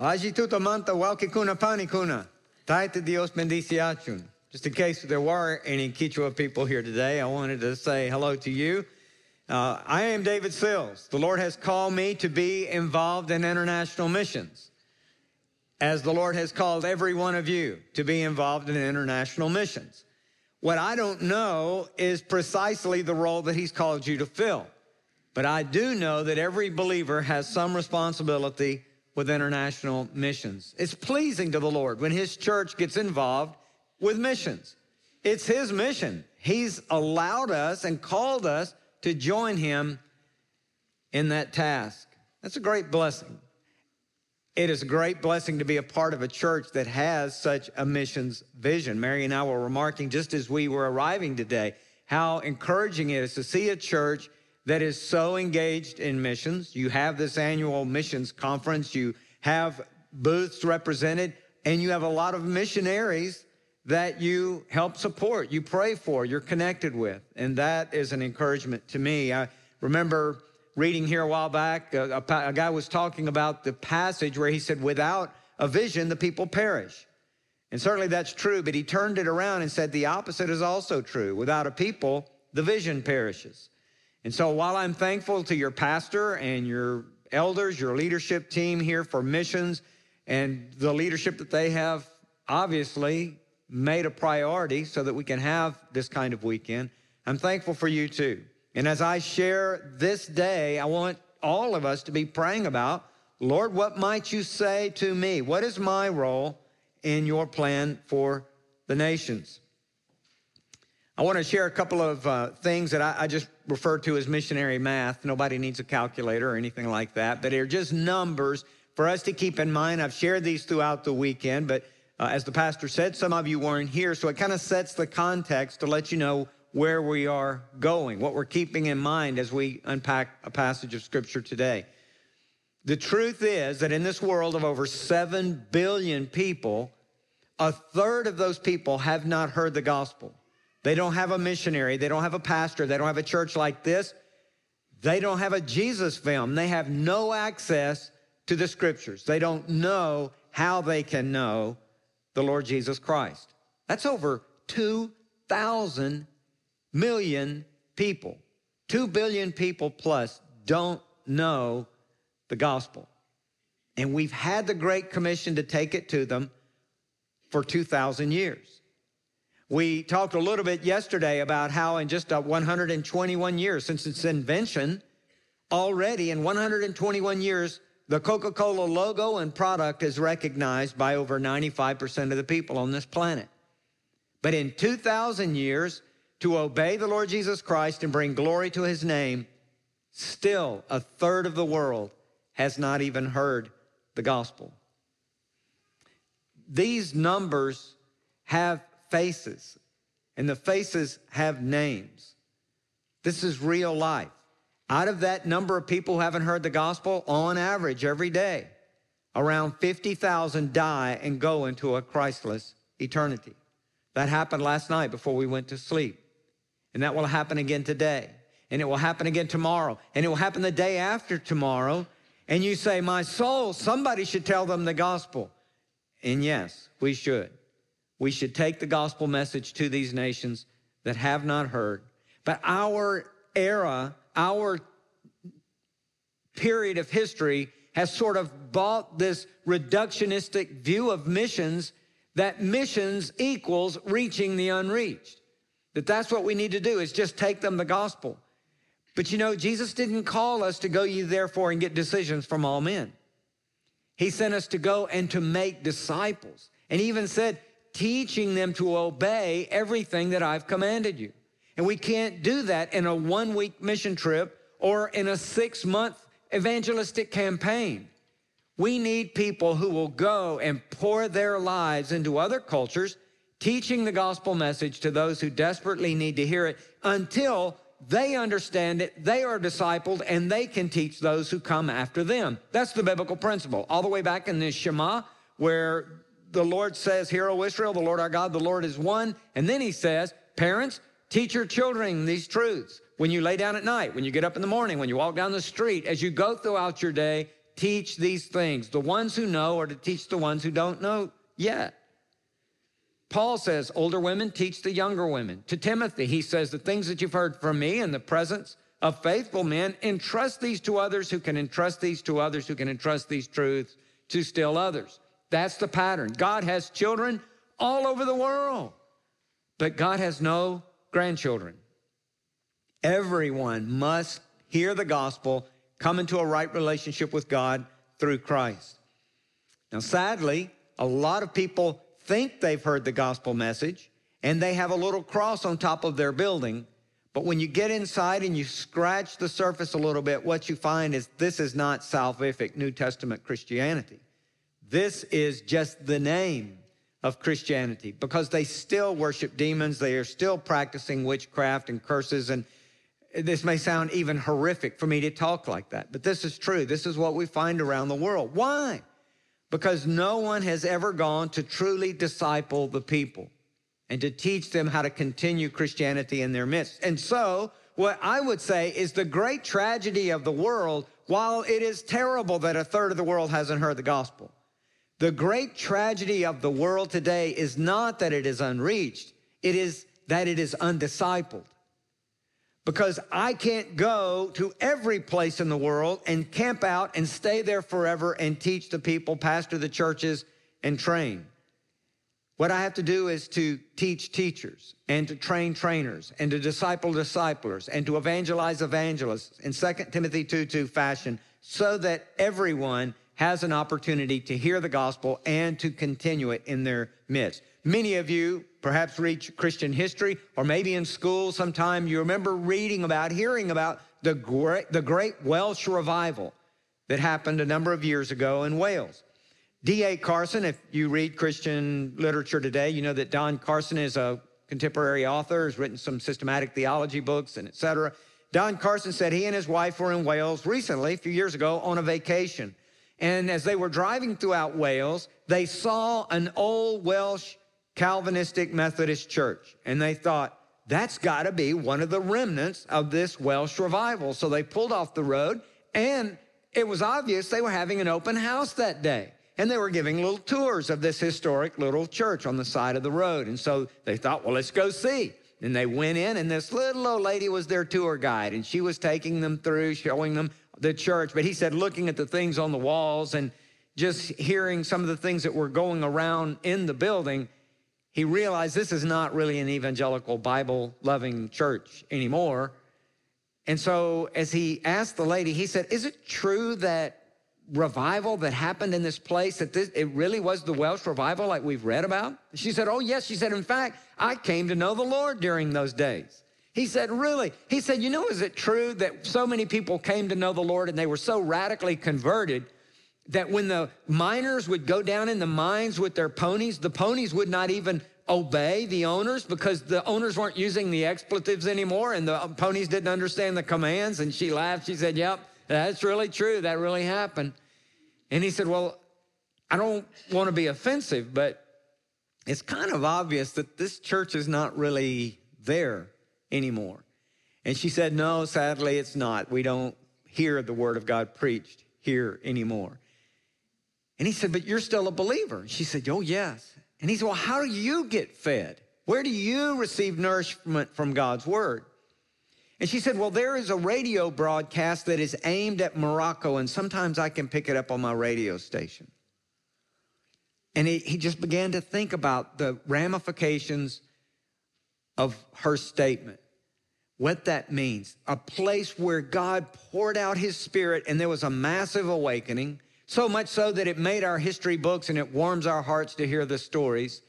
Allí tu manta walki kuna pani kuna. Taite Dios bendiciachun. Just in case there were any Quechua people here today, I wanted to say hello to you. Uh, I am David Sills. The Lord has called me to be involved in international missions, as the Lord has called every one of you to be involved in international missions. What I don't know is precisely the role that He's called you to fill. But I do know that every believer has some responsibility with international missions. It's pleasing to the Lord when His church gets involved with missions. It's His mission. He's allowed us and called us to join Him in that task. That's a great blessing. It is a great blessing to be a part of a church that has such a missions vision. Mary and I were remarking just as we were arriving today how encouraging it is to see a church that is so engaged in missions. You have this annual missions conference, you have booths represented, and you have a lot of missionaries that you help support, you pray for, you're connected with. And that is an encouragement to me. I remember reading here a while back, a, a, a guy was talking about the passage where he said, Without a vision, the people perish. And certainly that's true, but he turned it around and said the opposite is also true. Without a people, the vision perishes. And so while I'm thankful to your pastor and your elders, your leadership team here for missions, and the leadership that they have obviously made a priority so that we can have this kind of weekend, I'm thankful for you too. And as I share this day, I want all of us to be praying about Lord, what might you say to me? What is my role in your plan for the nations? I want to share a couple of uh, things that I, I, just refer to as missionary math. Nobody needs a calculator or anything like that, but they're just numbers for us to keep in mind. I've shared these throughout the weekend, but uh, as the pastor said, some of you weren't here, so it kind of sets the context to let you know where we are going, what we're keeping in mind as we unpack a passage of scripture today. The truth is that in this world of over 7 billion people, a third of those people have not heard the gospel. They don't have a missionary. They don't have a pastor. They don't have a church like this. They don't have a Jesus film. They have no access to the scriptures. They don't know how they can know the Lord Jesus Christ. That's over 2,000 million people. 2 billion people plus don't know the gospel. And we've had the Great Commission to take it to them for 2,000 years. We talked a little bit yesterday about how in just uh, 121 years since its invention, already in 121 years, the Coca Cola logo and product is recognized by over 95% of the people on this planet. But in 2,000 years, to obey the Lord Jesus Christ and bring glory to his name, still a third of the world has not even heard the gospel. These numbers have faces, and the faces have names. This is real life. Out of that number of people who haven't heard the gospel, on average, every day, around 50,000 die and go into a Christless eternity. That happened last night before we went to sleep. And that will happen again today. And it will happen again tomorrow. And it will happen the day after tomorrow. And you say, My soul, somebody should tell them the gospel. And yes, we should. We should take the gospel message to these nations that have not heard. But our era, our period of history has sort of bought this reductionistic view of missions that missions equals reaching the unreached. That that's what we need to do is just take them the gospel. But you know, Jesus didn't call us to go ye therefore and get decisions from all men. He sent us to go and to make disciples. And he even said, teaching them to obey everything that I've commanded you. And we can't do that in a one week mission trip or in a six month evangelistic campaign. We need people who will go and pour their lives into other cultures, teaching the gospel message to those who desperately need to hear it until they understand it, they are discipled, and they can teach those who come after them. That's the biblical principle. All the way back in the Shema, where the Lord says, Hear, O Israel, the Lord our God, the Lord is one. And then he says, Parents, teach your children these truths. When you lay down at night, when you get up in the morning, when you walk down the street, as you go throughout your day, teach these things. The ones who know are to teach the ones who don't know yet. Paul says, older women teach the younger women. To Timothy, he says, the things that you've heard from me in the presence of faithful men, entrust these to others who can entrust these to others who can entrust these truths to still others. That's the pattern. God has children all over the world, but God has no grandchildren. Everyone must hear the gospel, come into a right relationship with God through Christ. Now, sadly, a lot of people think they've heard the gospel message and they have a little cross on top of their building. But when you get inside and you scratch the surface a little bit, what you find is this is not salvific New Testament Christianity. This is just the name of Christianity because they still worship demons. They are still practicing witchcraft and curses. And this may sound even horrific for me to talk like that, but this is true. This is what we find around the world. Why? because no one has ever gone to truly disciple the people and to teach them how to continue Christianity in their midst. And so, what I would say is the great tragedy of the world, while it is terrible that a third of the world hasn't heard the gospel, the great tragedy of the world today is not that it is unreached, it is that it is undiscipled because I can't go to every place in the world and camp out and stay there forever and teach the people, pastor the churches, and train. What I have to do is to teach teachers and to train trainers and to disciple disciplers and to evangelize evangelists in 2 Timothy 2 2 fashion so that everyone has an opportunity to hear the gospel and to continue it in their midst. Many of you perhaps read Christian history, or maybe in school sometime you remember reading about, hearing about the great, the great Welsh revival that happened a number of years ago in Wales. D.A. Carson, if you read Christian literature today, you know that Don Carson is a contemporary author, has written some systematic theology books and etc. Don Carson said he and his wife were in Wales recently, a few years ago, on a vacation. And as they were driving throughout Wales, they saw an old Welsh Calvinistic Methodist church. And they thought, that's got to be one of the remnants of this Welsh revival. So they pulled off the road, and it was obvious they were having an open house that day. And they were giving little tours of this historic little church on the side of the road. And so they thought, well, let's go see. And they went in, and this little old lady was their tour guide, and she was taking them through, showing them the church. But he said, looking at the things on the walls and just hearing some of the things that were going around in the building, he realized this is not really an evangelical Bible loving church anymore. And so, as he asked the lady, he said, Is it true that revival that happened in this place, that this, it really was the Welsh revival like we've read about? She said, Oh, yes. She said, In fact, I came to know the Lord during those days. He said, Really? He said, You know, is it true that so many people came to know the Lord and they were so radically converted that when the miners would go down in the mines with their ponies, the ponies would not even obey the owners because the owners weren't using the expletives anymore and the ponies didn't understand the commands. And she laughed. She said, Yep, that's really true. That really happened. And he said, Well, I don't want to be offensive, but it's kind of obvious that this church is not really there anymore. And she said, No, sadly, it's not. We don't hear the word of God preached here anymore. And he said, But you're still a believer. She said, Oh, yes. And he said, Well, how do you get fed? Where do you receive nourishment from God's word? And she said, Well, there is a radio broadcast that is aimed at Morocco, and sometimes I can pick it up on my radio station. And he, he just began to think about the ramifications of her statement, what that means. A place where God poured out his spirit, and there was a massive awakening so much so that it made our history books and it warms our hearts to hear the stories.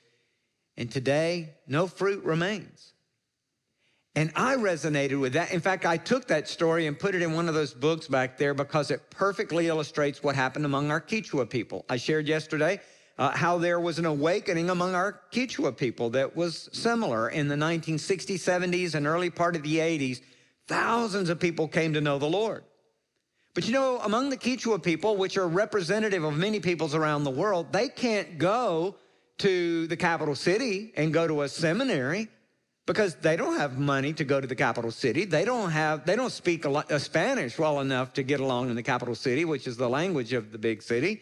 And today, no fruit remains. And I resonated with that. In fact, I took that story and put it in one of those books back there because it perfectly illustrates what happened among our Quechua people. I shared yesterday uh, how there was an awakening among our Quechua people that was similar in the 1960s, 70s, and early part of the 80s. Thousands of people came to know the Lord. But you know, among the Quechua people, which are representative of many peoples around the world, they can't go to the capital city and go to a seminary because they don't have money to go to the capital city. They don't have they don't speak a, a Spanish well enough to get along in the capital city, which is the language of the big city.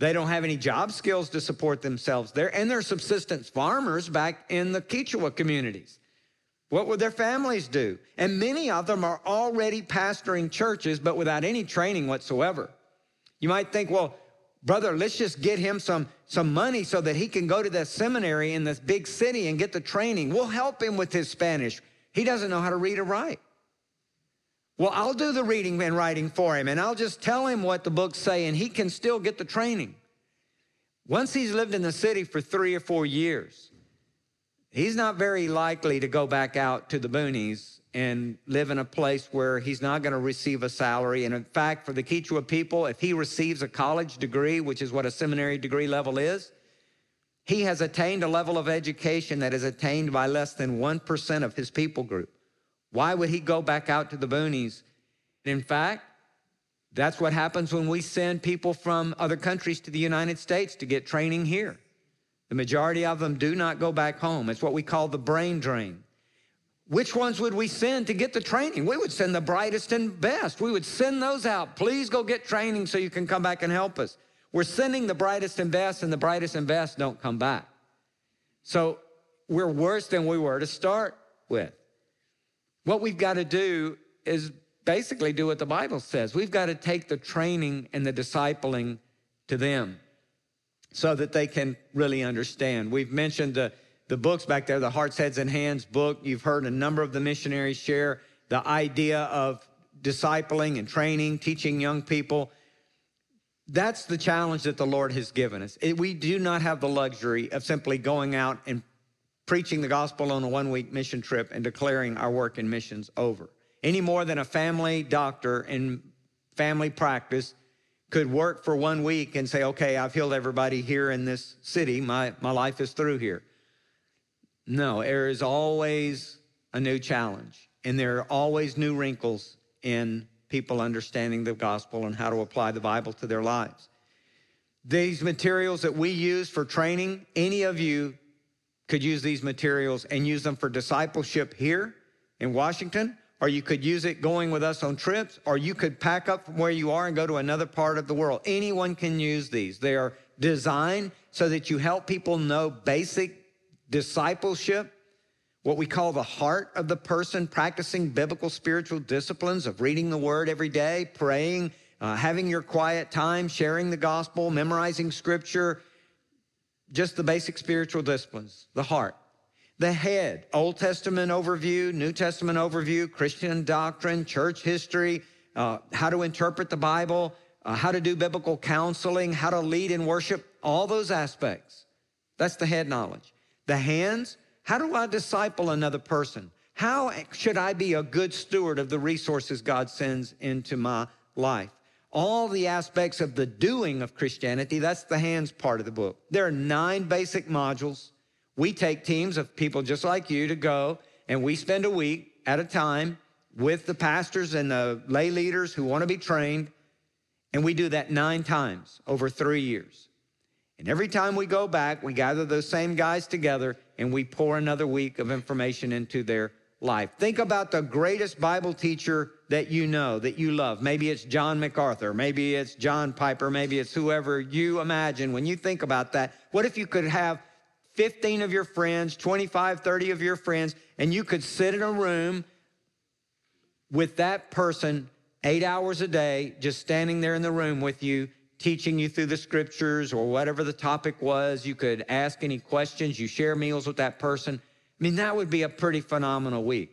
They don't have any job skills to support themselves there, and they're subsistence farmers back in the Quechua communities. What would their families do? And many of them are already pastoring churches, but without any training whatsoever. You might think, well, brother, let's just get him some, some money so that he can go to the seminary in this big city and get the training. We'll help him with his Spanish. He doesn't know how to read or write. Well, I'll do the reading and writing for him, and I'll just tell him what the books say, and he can still get the training. Once he's lived in the city for three or four years, he's not very likely to go back out to the boonies and live in a place where he's not going to receive a salary. And in fact, for the Quechua people, if he receives a college degree, which is what a seminary degree level is, he has attained a level of education that is attained by less than 1% of his people group. Why would he go back out to the boonies? In fact, that's what happens when we send people from other countries to the United States to get training here. The majority of them do not go back home. It's what we call the brain drain. Which ones would we send to get the training? We would send the brightest and best. We would send those out. Please go get training so you can come back and help us. We're sending the brightest and best, and the brightest and best don't come back. So we're worse than we were to start with. What we've got to do is basically do what the Bible says. We've got to take the training and the discipling to them so that they can really understand. We've mentioned the the books back there, the Hearts, Heads, and Hands book. You've heard a number of the missionaries share the idea of discipling and training, teaching young people. That's the challenge that the Lord has given us. we do not have the luxury of simply going out and preaching the gospel on a one week mission trip and declaring our work in missions over. Any more than a family doctor in family practice could work for one week and say, okay, I've healed everybody here in this city. My, my life is through here. No, there is always a new challenge, and there are always new wrinkles in people understanding the gospel and how to apply the Bible to their lives. These materials that we use for training, any of you could use these materials and use them for discipleship here in Washington, or you could use it going with us on trips, or you could pack up from where you are and go to another part of the world. Anyone can use these. They are designed so that you help people know basic discipleship, what we call the heart of the person, practicing biblical spiritual disciplines of reading the word every day, praying, uh, having your quiet time, sharing the gospel, memorizing scripture, just the basic spiritual disciplines, the heart. The head, Old Testament overview, New Testament overview, Christian doctrine, church history, uh, how to interpret the Bible, uh, how to do biblical counseling, how to lead in worship, all those aspects. That's the head knowledge. The hands, how do I disciple another person? How should I be a good steward of the resources God sends into my life? All the aspects of the doing of Christianity, that's the hands part of the book. There are nine basic modules. We take teams of people just like you to go, and we spend a week at a time with the pastors and the lay leaders who want to be trained. And we do that nine times over three years. And every time we go back, we gather those same guys together and we pour another week of information into their life. Think about the greatest Bible teacher that you know, that you love. Maybe it's John MacArthur, maybe it's John Piper, maybe it's whoever you imagine. When you think about that, what if you could have 15 of your friends, 25, 30 of your friends, and you could sit in a room with that person eight hours a day, just standing there in the room with you, teaching you through the scriptures or whatever the topic was. You could ask any questions. You share meals with that person. I mean, that would be a pretty phenomenal week.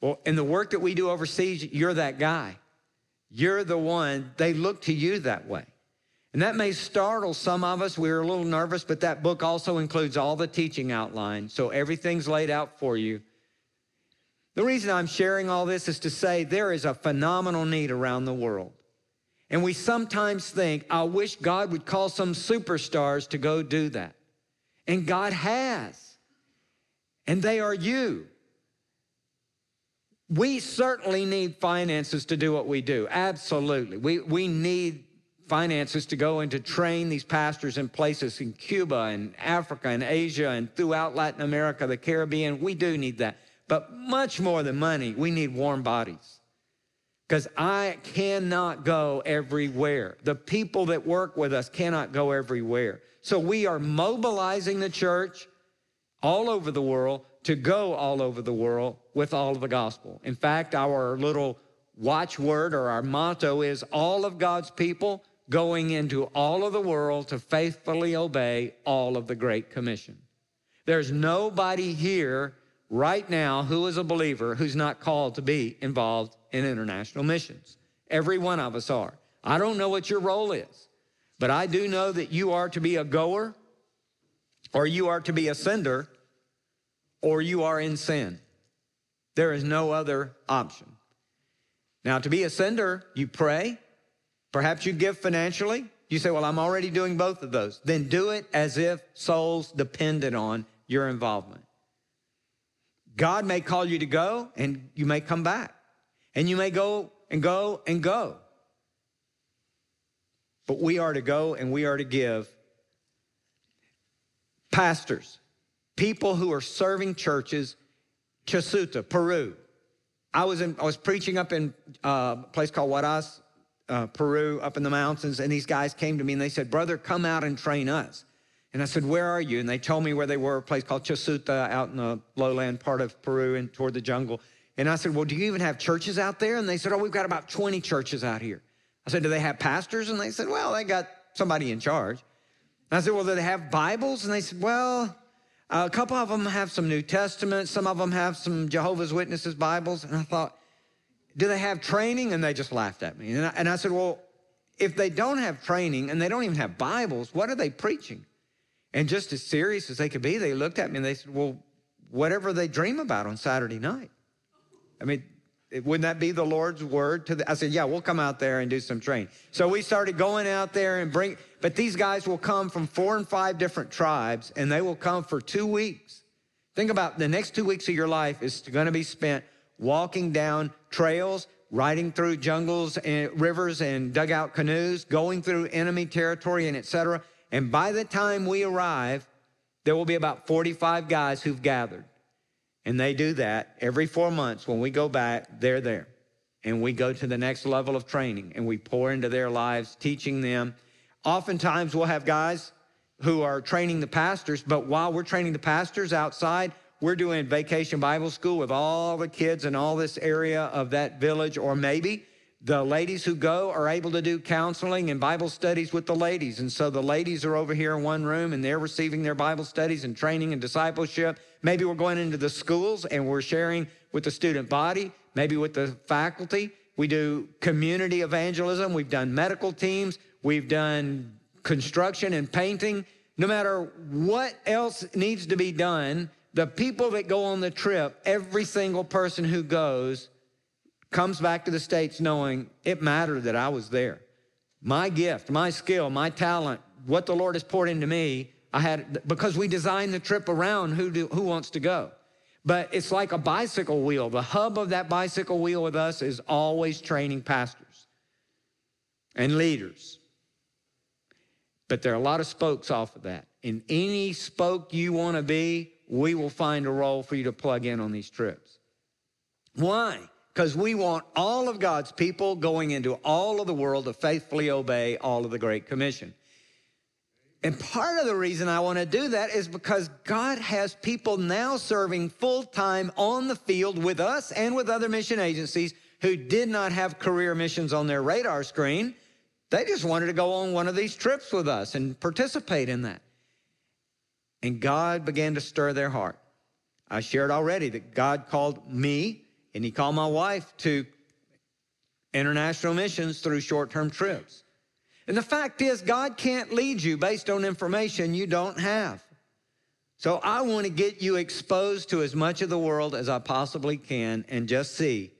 Well, in the work that we do overseas, you're that guy. You're the one, they look to you that way. And that may startle some of us. We are a little nervous, but that book also includes all the teaching outline. So everything's laid out for you. The reason I'm sharing all this is to say there is a phenomenal need around the world. And we sometimes think, I wish God would call some superstars to go do that. And God has. And they are you. We certainly need finances to do what we do. Absolutely. We, we need finances to go and to train these pastors in places in Cuba and Africa and Asia and throughout Latin America, the Caribbean. We do need that. But much more than money, we need warm bodies. Because I cannot go everywhere. The people that work with us cannot go everywhere. So we are mobilizing the church all over the world to go all over the world with all of the gospel. In fact, our little watchword or our motto is all of God's people going into all of the world to faithfully obey all of the Great Commission. There's nobody here right now who is a believer who's not called to be involved in international missions. Every one of us are. I don't know what your role is, but I do know that you are to be a goer, or you are to be a sender, or you are in sin. There is no other option. Now, to be a sender, you pray. Perhaps you give financially. You say, Well, I'm already doing both of those. Then do it as if souls depended on your involvement. God may call you to go and you may come back. And you may go and go and go. But we are to go and we are to give. Pastors, people who are serving churches, Chasuta, Peru. I was in, I was preaching up in uh, a place called Huaraz, uh, Peru, up in the mountains, and these guys came to me and they said, "Brother, come out and train us." And I said, Where are you? And they told me where they were, a place called Chasuta out in the lowland part of Peru and toward the jungle. And I said, Well, do you even have churches out there? And they said, Oh, we've got about 20 churches out here. I said, Do they have pastors? And they said, Well, they got somebody in charge. And I said, Well, do they have Bibles? And they said, Well, a couple of them have some New Testament, some of them have some Jehovah's Witnesses Bibles. And I thought, Do they have training? And they just laughed at me. And I, and I said, Well, if they don't have training and they don't even have Bibles, what are they preaching? And just as serious as they could be, they looked at me and they said, Well, whatever they dream about on Saturday night. I mean, wouldn't that be the Lord's word to the, I said, yeah, we'll come out there and do some training. So we started going out there and bring, but these guys will come from four and five different tribes and they will come for two weeks. Think about the next two weeks of your life is going to be spent walking down trails, riding through jungles and rivers and dugout canoes, going through enemy territory and etc. And by the time we arrive, there will be about 45 guys who've gathered. And they do that every four months. When we go back, they're there. And we go to the next level of training and we pour into their lives, teaching them. Oftentimes, we'll have guys who are training the pastors, but while we're training the pastors outside, we're doing vacation Bible school with all the kids in all this area of that village, or maybe the ladies who go are able to do counseling and Bible studies with the ladies. And so the ladies are over here in one room and they're receiving their Bible studies and training and discipleship. Maybe we're going into the schools and we're sharing with the student body, maybe with the faculty. We do community evangelism. We've done medical teams. We've done construction and painting. No matter what else needs to be done, the people that go on the trip, every single person who goes comes back to the States knowing it mattered that I was there. My gift, my skill, my talent, what the Lord has poured into me, I had because we designed the trip around who do, who wants to go. But it's like a bicycle wheel. The hub of that bicycle wheel with us is always training pastors and leaders. But there are a lot of spokes off of that. In any spoke you want to be, we will find a role for you to plug in on these trips. Why? because we want all of God's people going into all of the world to faithfully obey all of the Great Commission. And part of the reason I want to do that is because God has people now serving full time on the field with us and with other mission agencies who did not have career missions on their radar screen. They just wanted to go on one of these trips with us and participate in that. And God began to stir their heart. I shared already that God called me and he called my wife to international missions through short term trips. And the fact is, God can't lead you based on information you don't have. So I want to get you exposed to as much of the world as I possibly can and just see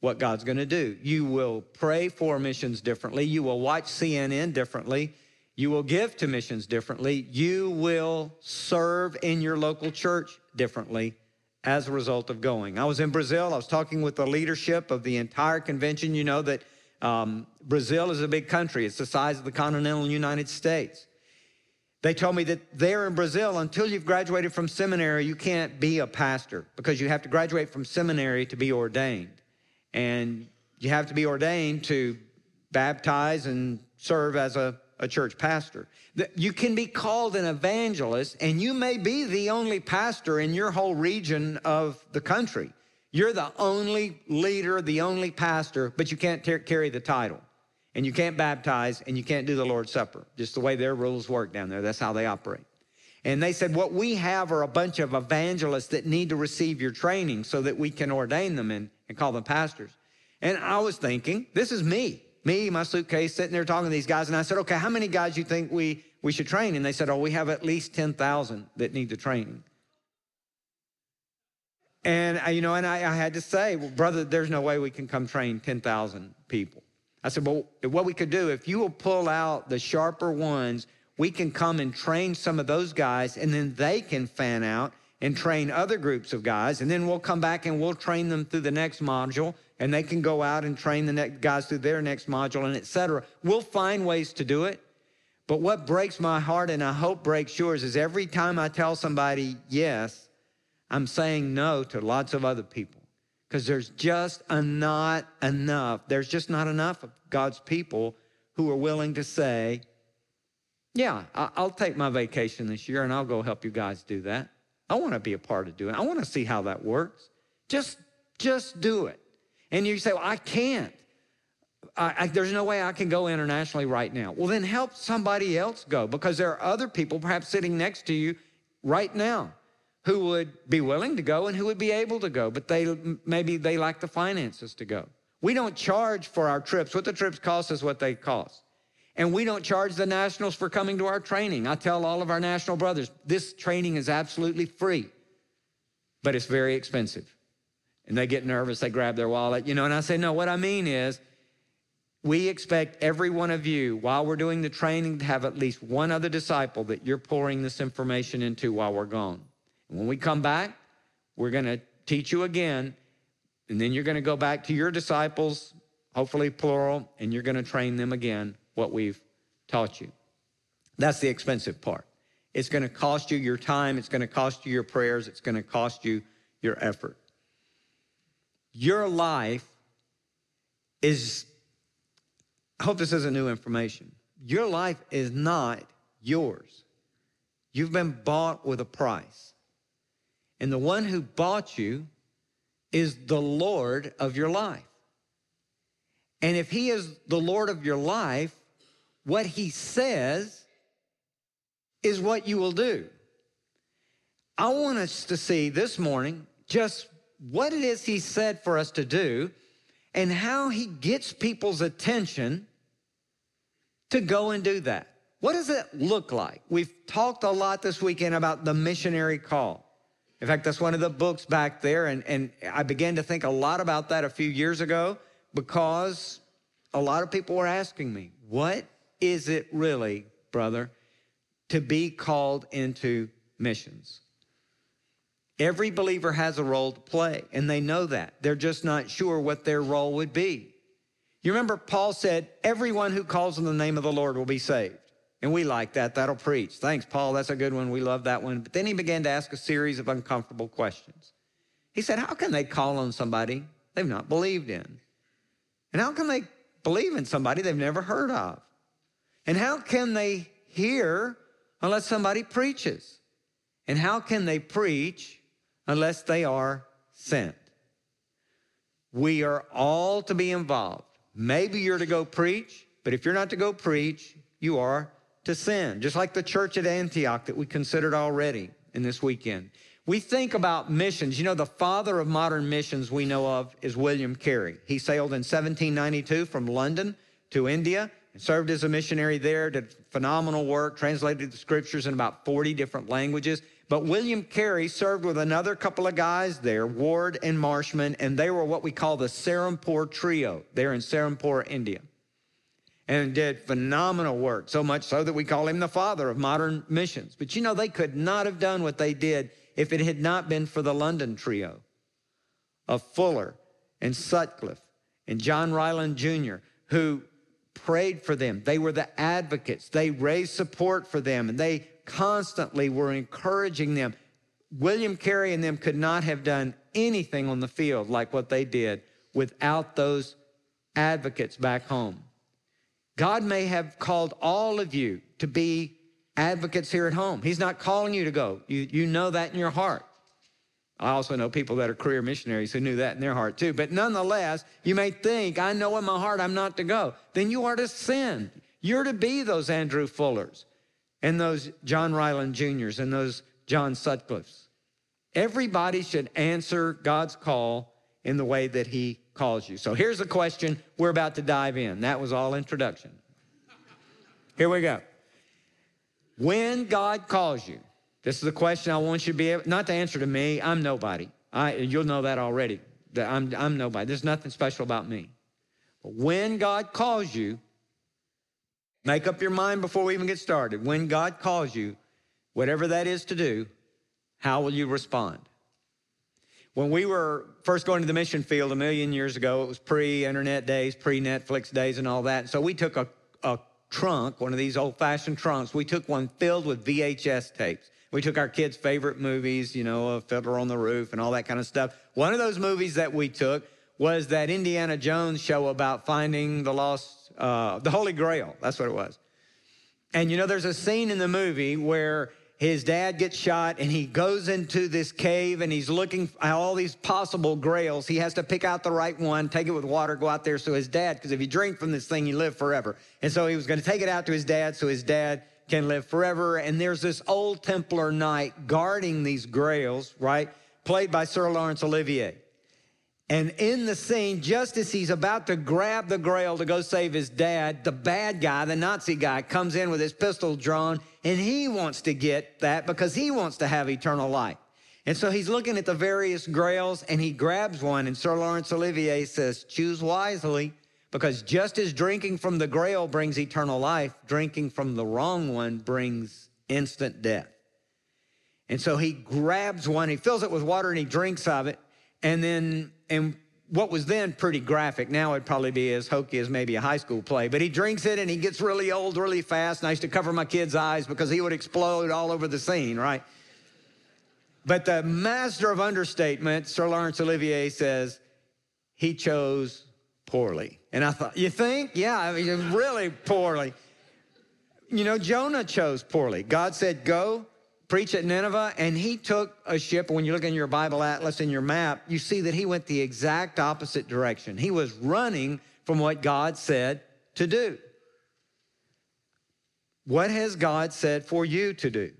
what God's going to do. You will pray for missions differently. You will watch CNN differently. You will give to missions differently. You will serve in your local church differently as a result of going. I was in Brazil. I was talking with the leadership of the entire convention. You know that Um, Brazil is a big country, it's the size of the continental United States. They told me that there in Brazil, until you've graduated from seminary, you can't be a pastor because you have to graduate from seminary to be ordained. And you have to be ordained to baptize and serve as a, a church pastor. You can be called an evangelist, and you may be the only pastor in your whole region of the country. You're the only leader, the only pastor, but you can't carry the title and you can't baptize and you can't do the Lord's Supper, just the way their rules work down there. That's how they operate. And they said, What we have are a bunch of evangelists that need to receive your training so that we can ordain them and, and call them pastors. And I was thinking, This is me, me, my suitcase, sitting there talking to these guys. And I said, Okay, how many guys you think we, we should train? And they said, Oh, we have at least 10,000 that need the training. And, uh, you know, and I, I had to say, Well, brother, there's no way we can come train 10,000 people. I said, well, what we could do, if you will pull out the sharper ones, we can come and train some of those guys, and then they can fan out and train other groups of guys. And then we'll come back and we'll train them through the next module, and they can go out and train the next guys through their next module, and et cetera. We'll find ways to do it. But what breaks my heart, and I hope breaks yours, is every time I tell somebody yes, I'm saying no to lots of other people because there's just not enough. There's just not enough of God's people who are willing to say, Yeah, I'll take my vacation this year and I'll go help you guys do that. I want to be a part of doing it. I want to see how that works. Just, just do it. And you say, well, I can't. I, I, there's no way I can go internationally right now. Well, then help somebody else go because there are other people perhaps sitting next to you right now who would be willing to go and who would be able to go, but they maybe they lack the finances to go. We don't charge for our trips. What the trips cost is what they cost. And we don't charge the nationals for coming to our training. I tell all of our national brothers, this training is absolutely free, but it's very expensive. And they get nervous, they grab their wallet, you know, and I say, no, what I mean is, we expect every one of you, while we're doing the training, to have at least one other disciple that you're pouring this information into while we're gone. When we come back, we're going to teach you again, and then you're going to go back to your disciples, hopefully plural, and you're going to train them again what we've taught you. That's the expensive part. It's going to cost you your time, it's going to cost you your prayers, it's going to cost you your effort. Your life is, I hope this isn't new information. Your life is not yours. You've been bought with a price. And the one who bought you is the Lord of your life. And if he is the Lord of your life, what he says is what you will do. I want us to see this morning just what it is he said for us to do and how he gets people's attention to go and do that. What does it look like? We've talked a lot this weekend about the missionary call. In fact, that's one of the books back there. And, and I began to think a lot about that a few years ago because a lot of people were asking me, what is it really, brother, to be called into missions? Every believer has a role to play, and they know that. They're just not sure what their role would be. You remember, Paul said, Everyone who calls on the name of the Lord will be saved. And we like that. That'll preach. Thanks, Paul. That's a good one. We love that one. But then he began to ask a series of uncomfortable questions. He said, How can they call on somebody they've not believed in? And how can they believe in somebody they've never heard of? And how can they hear unless somebody preaches? And how can they preach unless they are sent? We are all to be involved. Maybe you're to go preach, but if you're not to go preach, you are to sin, just like the church at Antioch that we considered already in this weekend. We think about missions. You know, the father of modern missions we know of is William Carey. He sailed in 1792 from London to India and served as a missionary there, did phenomenal work, translated the scriptures in about 40 different languages. But William Carey served with another couple of guys there, Ward and Marshman, and they were what we call the Serampore Trio there in Serampore, India and did phenomenal work, so much so that we call him the father of modern missions. But you know, they could not have done what they did if it had not been for the London trio of Fuller and Sutcliffe and John Ryland Jr., who prayed for them. They were the advocates. They raised support for them and they constantly were encouraging them. William Carey and them could not have done anything on the field like what they did without those advocates back home. God may have called all of you to be advocates here at home. He's not calling you to go. You, you know that in your heart. I also know people that are career missionaries who knew that in their heart too. But nonetheless, you may think, I know in my heart I'm not to go. Then you are to send. You're to be those Andrew Fullers and those John Ryland Juniors and those John Sutcliffes. Everybody should answer God's call in the way that He calls you. So here's the question we're about to dive in. That was all introduction. Here we go. When God calls you, this is a question I want you to be able, not to answer to me. I'm nobody. I, you'll know that already. That I'm, I'm nobody. There's nothing special about me. But when God calls you, make up your mind before we even get started. When God calls you, whatever that is to do, how will you respond? When we were first going to the mission field a million years ago, it was pre internet days, pre Netflix days, and all that. So we took a, a trunk, one of these old fashioned trunks, we took one filled with VHS tapes. We took our kids' favorite movies, you know, a Fiddler on the Roof and all that kind of stuff. One of those movies that we took was that Indiana Jones show about finding the lost, uh, the Holy Grail. That's what it was. And you know, there's a scene in the movie where his dad gets shot and he goes into this cave and he's looking at all these possible grails. He has to pick out the right one, take it with water, go out there so his dad, because if you drink from this thing, you live forever. And so he was going to take it out to his dad so his dad can live forever. And there's this old Templar knight guarding these grails, right? Played by Sir Laurence Olivier. And in the scene, just as he's about to grab the grail to go save his dad, the bad guy, the Nazi guy, comes in with his pistol drawn, and he wants to get that because he wants to have eternal life. And so he's looking at the various grails and he grabs one, and Sir Laurence Olivier says, Choose wisely. Because just as drinking from the grail brings eternal life, drinking from the wrong one brings instant death. And so he grabs one, he fills it with water and he drinks of it. And then, and what was then pretty graphic, now it'd probably be as hokey as maybe a high school play, but he drinks it and he gets really old really fast. And I used to cover my kids' eyes because he would explode all over the scene, right? But the master of understatement, Sir Laurence Olivier, says he chose poorly. And I thought, you think? Yeah, I mean, really poorly. You know, Jonah chose poorly. God said, go preach at Nineveh, and he took a ship. When you look in your Bible atlas in your map, you see that he went the exact opposite direction. He was running from what God said to do. What has God said for you to do?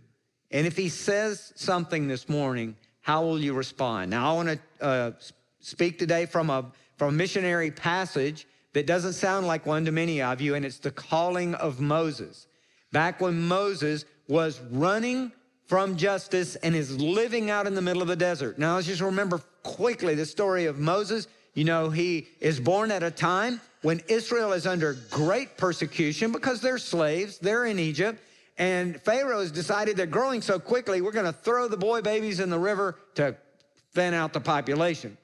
And if he says something this morning, how will you respond? Now, I want to uh, speak today from a from a missionary passage that doesn't sound like one to many of you, and it's the calling of Moses. Back when Moses was running from justice and is living out in the middle of the desert. Now, let's just remember quickly the story of Moses. You know, he is born at a time when Israel is under great persecution because they're slaves, they're in Egypt. And Pharaoh has decided they're growing so quickly, we're going to throw the boy babies in the river to thin out the population.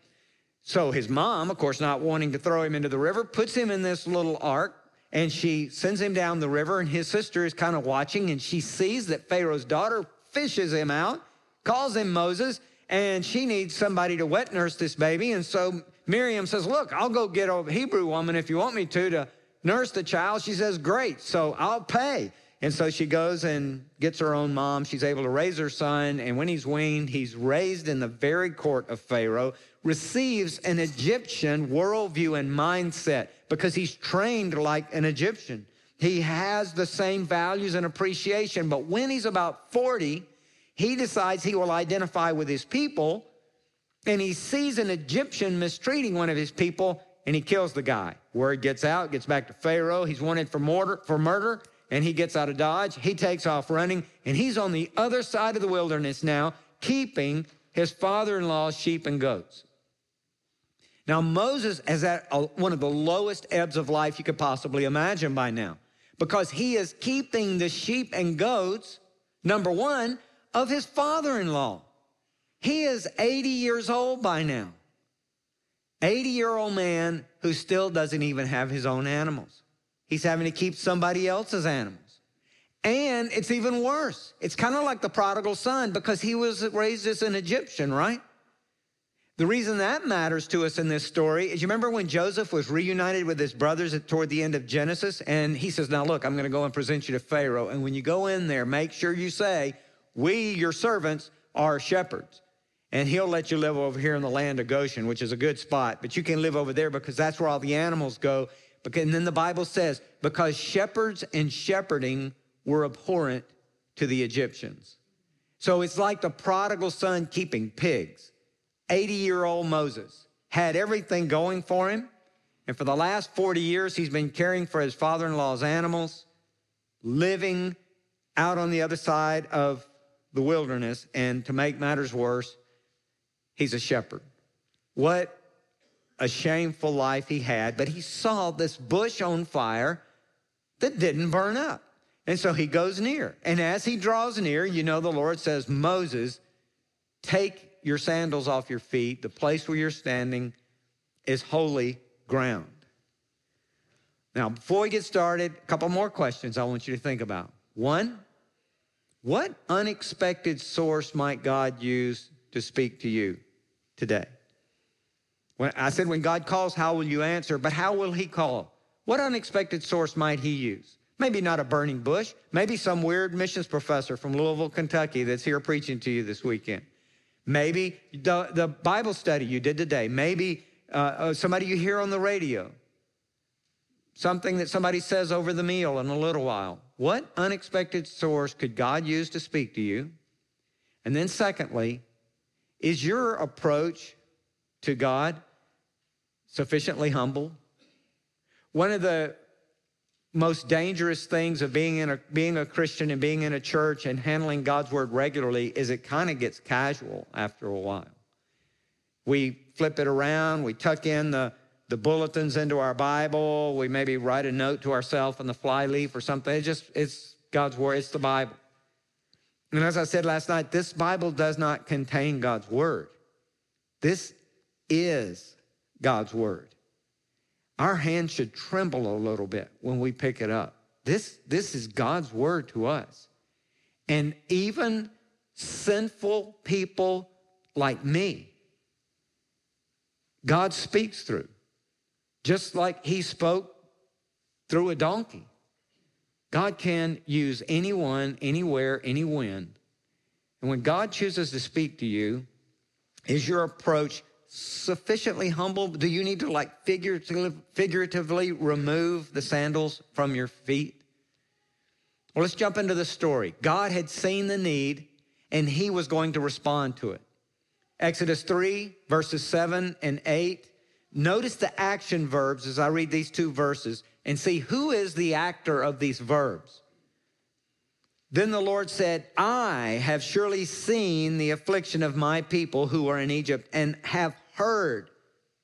So his mom, of course, not wanting to throw him into the river, puts him in this little ark and she sends him down the river. And his sister is kind of watching and she sees that Pharaoh's daughter fishes him out, calls him Moses, and she needs somebody to wet nurse this baby. And so Miriam says, Look, I'll go get a Hebrew woman if you want me to to nurse the child. She says, Great, so I'll pay. And so she goes and gets her own mom. She's able to raise her son. And when he's weaned, he's raised in the very court of Pharaoh, receives an Egyptian worldview and mindset because he's trained like an Egyptian. He has the same values and appreciation. But when he's about 40, he decides he will identify with his people and he sees an Egyptian mistreating one of his people and he kills the guy. Word gets out, gets back to Pharaoh. He's wanted for murder, for murder and he gets out of Dodge. He takes off running, and he's on the other side of the wilderness now, keeping his father in law's sheep and goats. Now, Moses is at one of the lowest ebbs of life you could possibly imagine by now because he is keeping the sheep and goats, number one, of his father in law. He is 80 years old by now. 80 year old man who still doesn't even have his own animals. He's having to keep somebody else's animals. And it's even worse. It's kind of like the prodigal son because he was raised as an Egyptian, right? The reason that matters to us in this story is you remember when Joseph was reunited with his brothers toward the end of Genesis? And he says, Now look, I'm going to go and present you to Pharaoh. And when you go in there, make sure you say, We, your servants, are shepherds. And he'll let you live over here in the land of Goshen, which is a good spot. But you can live over there because that's where all the animals go. And then the Bible says, Because shepherds and shepherding were abhorrent to the Egyptians. So it's like the prodigal son keeping pigs 80 year old Moses had everything going for him. And for the last 40 years, he's been caring for his father in law's animals, living out on the other side of the wilderness. And to make matters worse, he's a shepherd. What a shameful life he had. But he saw this bush on fire that didn't burn up. And so he goes near. And as he draws near, you know, the Lord says, Moses, take your sandals off your feet. The place where you're standing is holy ground. Now, before we get started, a couple more questions I want you to think about. One, what unexpected source might God use to speak to you today? When I said when God calls, how will you answer? But how will he call? What unexpected source might he use? Maybe not a burning bush, maybe some weird missions professor from Louisville, Kentucky that's here preaching to you this weekend. Maybe the, the Bible study you did today. Maybe uh, uh, somebody you hear on the radio. Something that somebody says over the meal in a little while. What unexpected source could God use to speak to you? And then, secondly, is your approach to God sufficiently humble? One of the most dangerous things of being in a being a Christian and being in a church and handling God's word regularly is it kind of gets casual after a while. We flip it around, we tuck in the the bulletins into our Bible, we maybe write a note to ourselves on the flyleaf or something. It's just it's God's word, it's the Bible. And as I said last night, this Bible does not contain God's word. This is God's word our hands should tremble a little bit when we pick it up. This, this is God's word to us. And even sinful people like me, God speaks through, just like He spoke through a donkey. God can use anyone, anywhere, any when. And when God chooses to speak to you, is your approach sufficiently humble? Do you need to like figuratively, remove the sandals from your feet? Well, let's jump into the story. God had seen the need and he was going to respond to it. Exodus 3, verses 7 and 8. Notice the action verbs as I read these two verses and see who is the actor of these verbs. Then the Lord said, I have surely seen the affliction of my people who are in Egypt and have heard,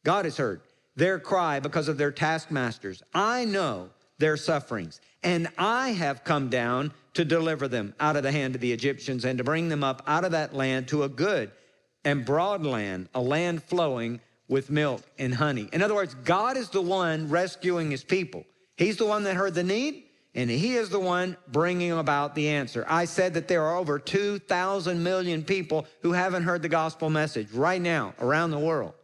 God has heard, their cry because of their taskmasters. I know their sufferings, and I have come down to deliver them out of the hand of the Egyptians and to bring them up out of that land to a good and broad land, a land flowing with milk and honey. In other words, God is the one rescuing his people. He's the one that heard the need, and he is the one bringing about the answer. I said that there are over 2,000 million people who haven't heard the gospel message right now around the world.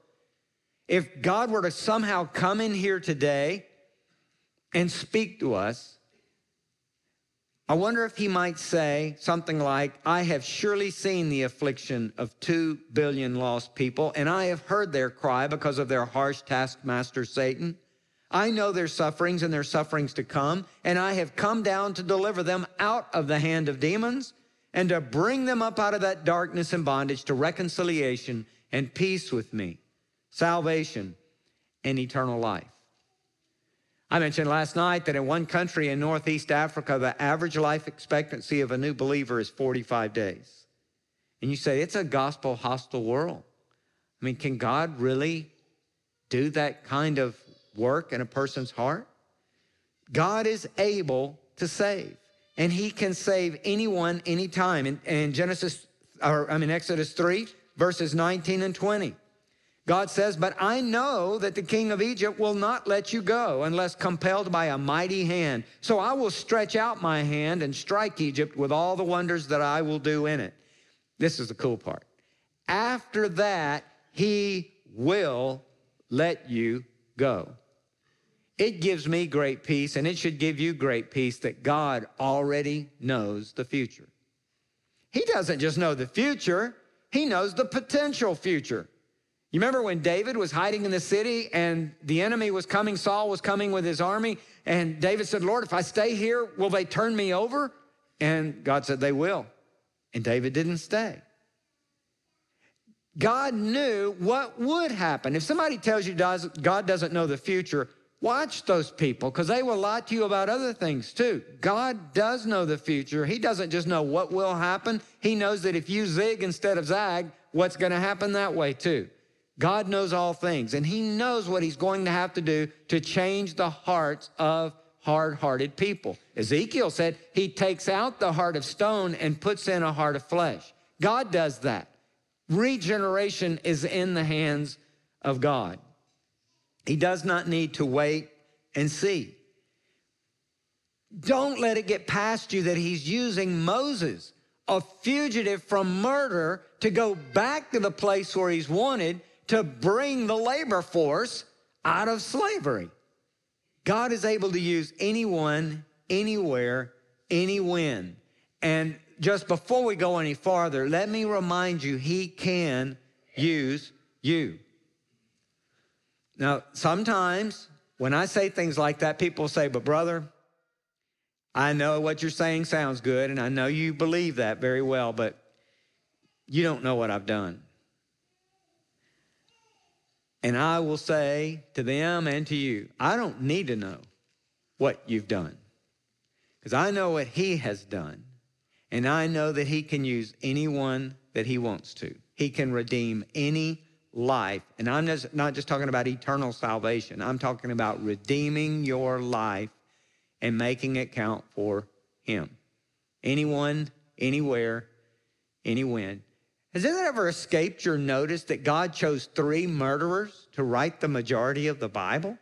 If God were to somehow come in here today and speak to us, I wonder if he might say something like, I have surely seen the affliction of two billion lost people, and I have heard their cry because of their harsh taskmaster, Satan. I know their sufferings and their sufferings to come, and I have come down to deliver them out of the hand of demons and to bring them up out of that darkness and bondage to reconciliation and peace with me, salvation and eternal life. I mentioned last night that in one country in Northeast Africa, the average life expectancy of a new believer is 45 days. And you say, it's a gospel hostile world. I mean, can God really do that kind of work in a person's heart? God is able to save, and He can save anyone, anytime. In, in Genesis, or I mean Exodus 3, verses 19 and 20. God says, But I know that the king of Egypt will not let you go unless compelled by a mighty hand. So I will stretch out my hand and strike Egypt with all the wonders that I will do in it. This is the cool part. After that, he will let you go. It gives me great peace, and it should give you great peace that God already knows the future. He doesn't just know the future, He knows the potential future. You remember when David was hiding in the city and the enemy was coming, Saul was coming with his army, and David said, Lord, if I stay here, will they turn me over? And God said, They will. And David didn't stay. God knew what would happen. If somebody tells you God doesn't know the future, watch those people because they will lie to you about other things too. God does know the future. He doesn't just know what will happen, He knows that if you zig instead of zag, what's going to happen that way too. God knows all things, and He knows what He's going to have to do to change the hearts of hard hearted people. Ezekiel said He takes out the heart of stone and puts in a heart of flesh. God does that. Regeneration is in the hands of God. He does not need to wait and see. Don't let it get past you that He's using Moses, a fugitive from murder, to go back to the place where He's wanted to bring the labor force out of slavery. God is able to use anyone, anywhere, any when. And just before we go any farther, let me remind you, He can use you. Now, sometimes when I say things like that, people say, but brother, I know what you're saying sounds good, and I know you believe that very well, but you don't know what I've done. And I will say to them and to you, I don't need to know what you've done because I know what He has done. And I know that He can use anyone that He wants to. He can redeem any life. And I'm just, not just talking about eternal salvation, I'm talking about redeeming your life and making it count for Him. Anyone, anywhere, any when. Has it ever escaped your notice that God chose three murderers to write the majority of the Bible?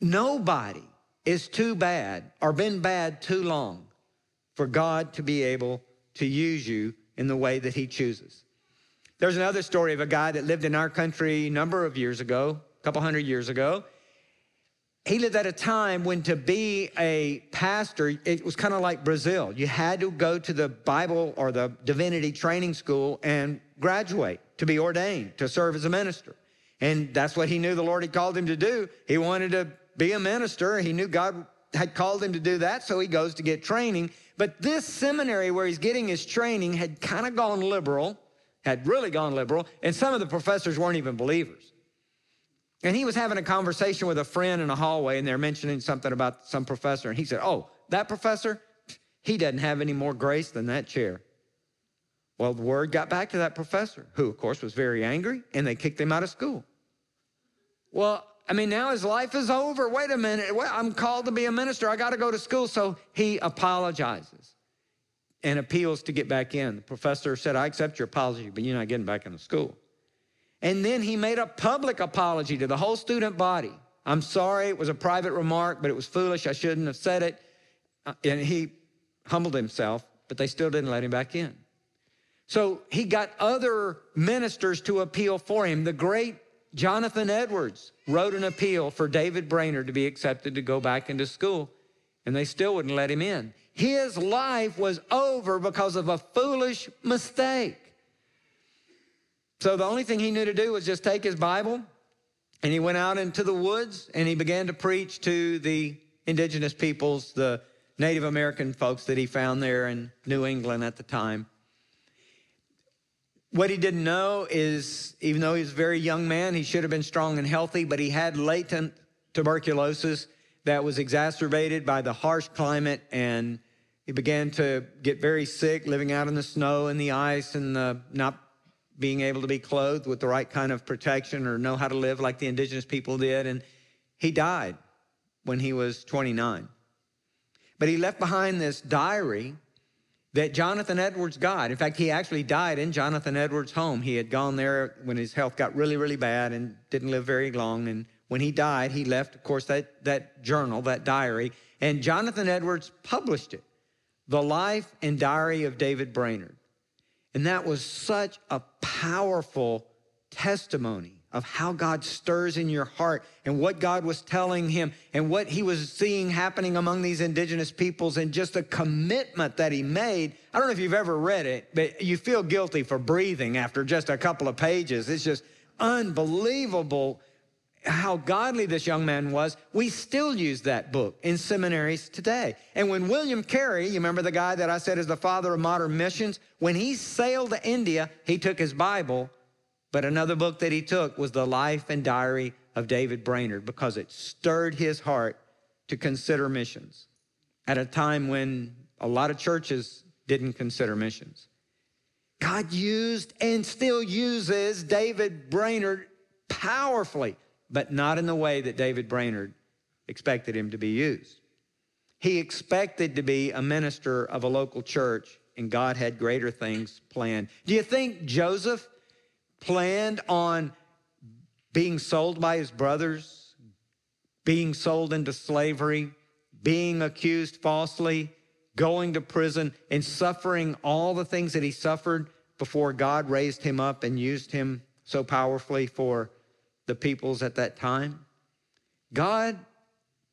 Nobody is too bad or been bad too long for God to be able to use you in the way that He chooses. There's another story of a guy that lived in our country a number of years ago, a couple hundred years ago, he lived at a time when to be a pastor, it was kind of like Brazil. You had to go to the Bible or the divinity training school and graduate to be ordained to serve as a minister. And that's what he knew the Lord had called him to do. He wanted to be a minister. He knew God had called him to do that, so he goes to get training. But this seminary where he's getting his training had kind of gone liberal, had really gone liberal, and some of the professors weren't even believers. And he was having a conversation with a friend in a hallway, and they're mentioning something about some professor. And he said, Oh, that professor, he doesn't have any more grace than that chair. Well, the word got back to that professor, who, of course, was very angry, and they kicked him out of school. Well, I mean, now his life is over. Wait a minute. I'm called to be a minister. I got to go to school. So he apologizes and appeals to get back in. The professor said, I accept your apology, but you're not getting back into school. And then he made a public apology to the whole student body. I'm sorry, it was a private remark, but it was foolish. I shouldn't have said it. Uh, and he humbled himself, but they still didn't let him back in. So he got other ministers to appeal for him. The great Jonathan Edwards wrote an appeal for David Brainerd to be accepted to go back into school, and they still wouldn't let him in. His life was over because of a foolish mistake. So the only thing he knew to do was just take his Bible and he went out into the woods and he began to preach to the indigenous peoples, the Native American folks that he found there in New England at the time. What he didn't know is, even though he was a very young man, he should have been strong and healthy, but he had latent tuberculosis that was exacerbated by the harsh climate and he began to get very sick living out in the snow and the ice and the not being able to be clothed with the right kind of protection or know how to live like the indigenous people did. And he died when he was 29. But he left behind this diary that Jonathan Edwards got. In fact, he actually died in Jonathan Edwards' home. He had gone there when his health got really, really bad and didn't live very long. And when he died, he left, of course, that, that journal, that diary, and Jonathan Edwards published it The Life and Diary of David Brainerd. And that was such a powerful testimony of how God stirs in your heart and what God was telling him and what he was seeing happening among these indigenous peoples and just the commitment that he made. I don't know if you've ever read it, but you feel guilty for breathing after just a couple of pages. It's just unbelievable how godly this young man was. We still use that book in seminaries today. And when William Carey, you remember the guy that I said is the father of modern missions, when he sailed to India, he took his Bible but another book that he took was The Life and Diary of David Brainerd because it stirred his heart to consider missions at a time when a lot of churches didn't consider missions. God used and still uses David Brainerd powerfully, but not in the way that David Brainerd expected him to be used. He expected to be a minister of a local church, and God had greater things planned. Do you think Joseph planned on being sold by his brothers, being sold into slavery, being accused falsely, going to prison, and suffering all the things that he suffered before God raised him up and used him so powerfully for the peoples at that time. God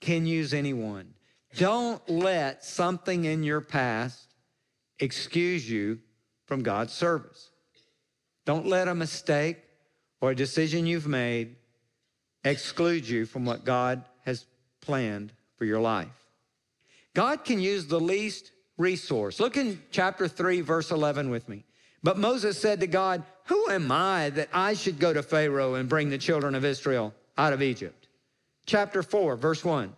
can use anyone. Don't let something in your past excuse you from God's service. Don't let a mistake or a decision you've made exclude you from what God has planned for your life. God can use the least resource. Look in chapter 3, verse 11 with me. But Moses said to God, Who am I that I should go to Pharaoh and bring the children of Israel out of Egypt? Chapter 4, verse 1.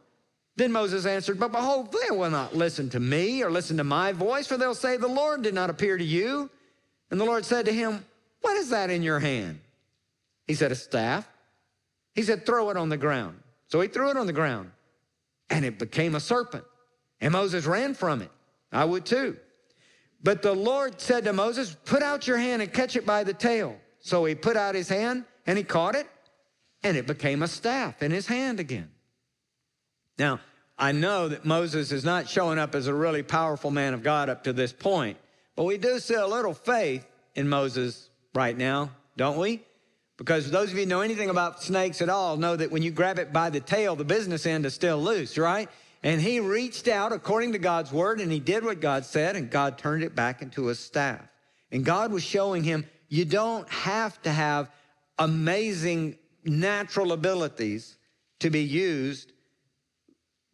Then Moses answered, But behold, they will not listen to me or listen to my voice, for they'll say, The Lord did not appear to you. And the Lord said to him, what is that in your hand? He said, A staff. He said, Throw it on the ground. So he threw it on the ground and it became a serpent. And Moses ran from it. I would too. But the Lord said to Moses, Put out your hand and catch it by the tail. So he put out his hand and he caught it and it became a staff in his hand again. Now, I know that Moses is not showing up as a really powerful man of God up to this point, but we do see a little faith in Moses right now, don't we? Because those of you know anything about snakes at all know that when you grab it by the tail, the business end is still loose, right? And he reached out according to God's word and he did what God said, and God turned it back into a staff. And God was showing him, you don't have to have amazing natural abilities to be used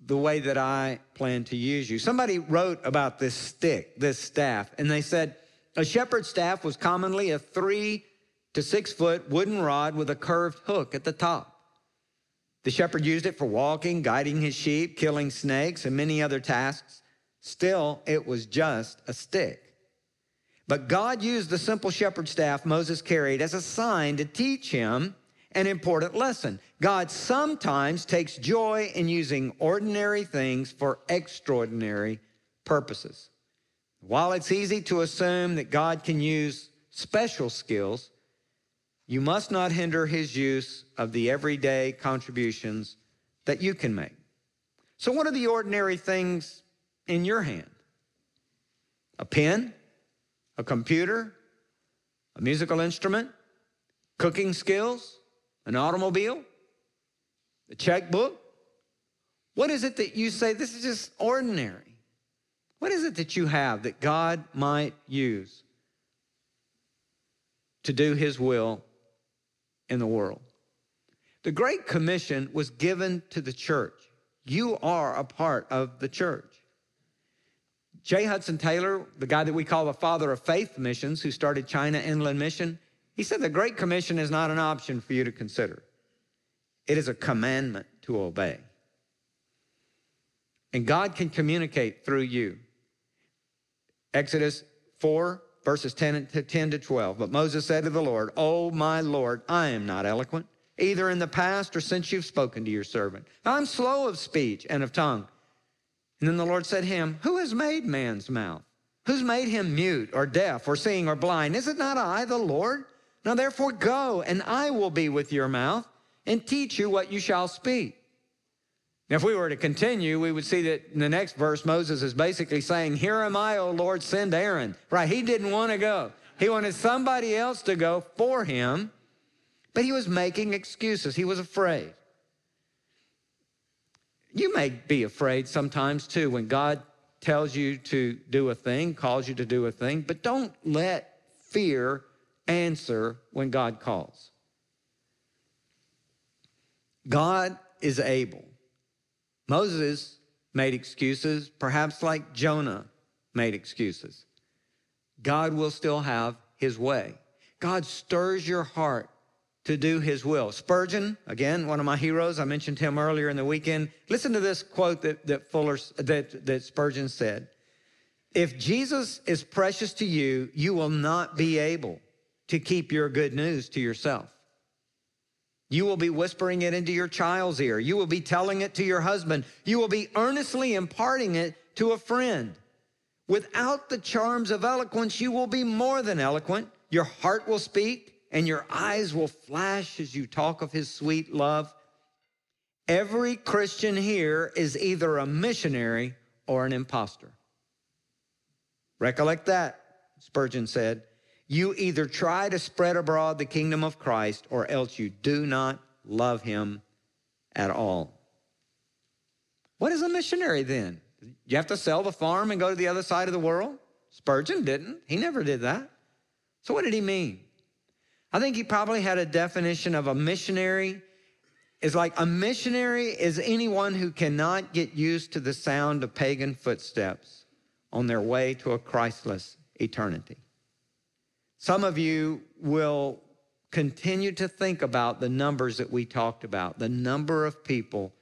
the way that I plan to use you. Somebody wrote about this stick, this staff, and they said, a shepherd's staff was commonly a three to six foot wooden rod with a curved hook at the top. The shepherd used it for walking, guiding his sheep, killing snakes, and many other tasks. Still, it was just a stick. But God used the simple shepherd staff Moses carried as a sign to teach him an important lesson. God sometimes takes joy in using ordinary things for extraordinary purposes. While it's easy to assume that God can use special skills, you must not hinder his use of the everyday contributions that you can make. So, what are the ordinary things in your hand? A pen, a computer, a musical instrument, cooking skills, an automobile, a checkbook? What is it that you say, this is just ordinary? What is it that you have that God might use to do his will in the world? The Great Commission was given to the church. You are a part of the church. J. Hudson Taylor, the guy that we call the father of faith missions, who started China Inland Mission, he said the Great Commission is not an option for you to consider. It is a commandment to obey. And God can communicate through you. Exodus 4, verses 10 to, 10 to 12. But Moses said to the Lord, Oh, my Lord, I am not eloquent, either in the past or since you've spoken to your servant. I'm slow of speech and of tongue. And then the Lord said to him, Who has made man's mouth? Who's made him mute or deaf or seeing or blind? Is it not I, the Lord? Now therefore go, and I will be with your mouth and teach you what you shall speak. Now, if we were to continue, we would see that in the next verse, Moses is basically saying, Here am I, O Lord, send Aaron. Right? He didn't want to go. He wanted somebody else to go for him, but he was making excuses. He was afraid. You may be afraid sometimes too when God tells you to do a thing, calls you to do a thing, but don't let fear answer when God calls. God is able. Moses made excuses, perhaps like Jonah made excuses. God will still have his way. God stirs your heart to do his will. Spurgeon, again, one of my heroes, I mentioned him earlier in the weekend. Listen to this quote that, that Fuller that, that Spurgeon said. If Jesus is precious to you, you will not be able to keep your good news to yourself. You will be whispering it into your child's ear. You will be telling it to your husband. You will be earnestly imparting it to a friend. Without the charms of eloquence, you will be more than eloquent. Your heart will speak and your eyes will flash as you talk of his sweet love. Every Christian here is either a missionary or an impostor. Recollect that, Spurgeon said. You either try to spread abroad the kingdom of Christ or else you do not love him at all. What is a missionary then? You have to sell the farm and go to the other side of the world? Spurgeon didn't. He never did that. So, what did he mean? I think he probably had a definition of a missionary is like a missionary is anyone who cannot get used to the sound of pagan footsteps on their way to a Christless eternity. Some of you will continue to think about the numbers that we talked about, the number of people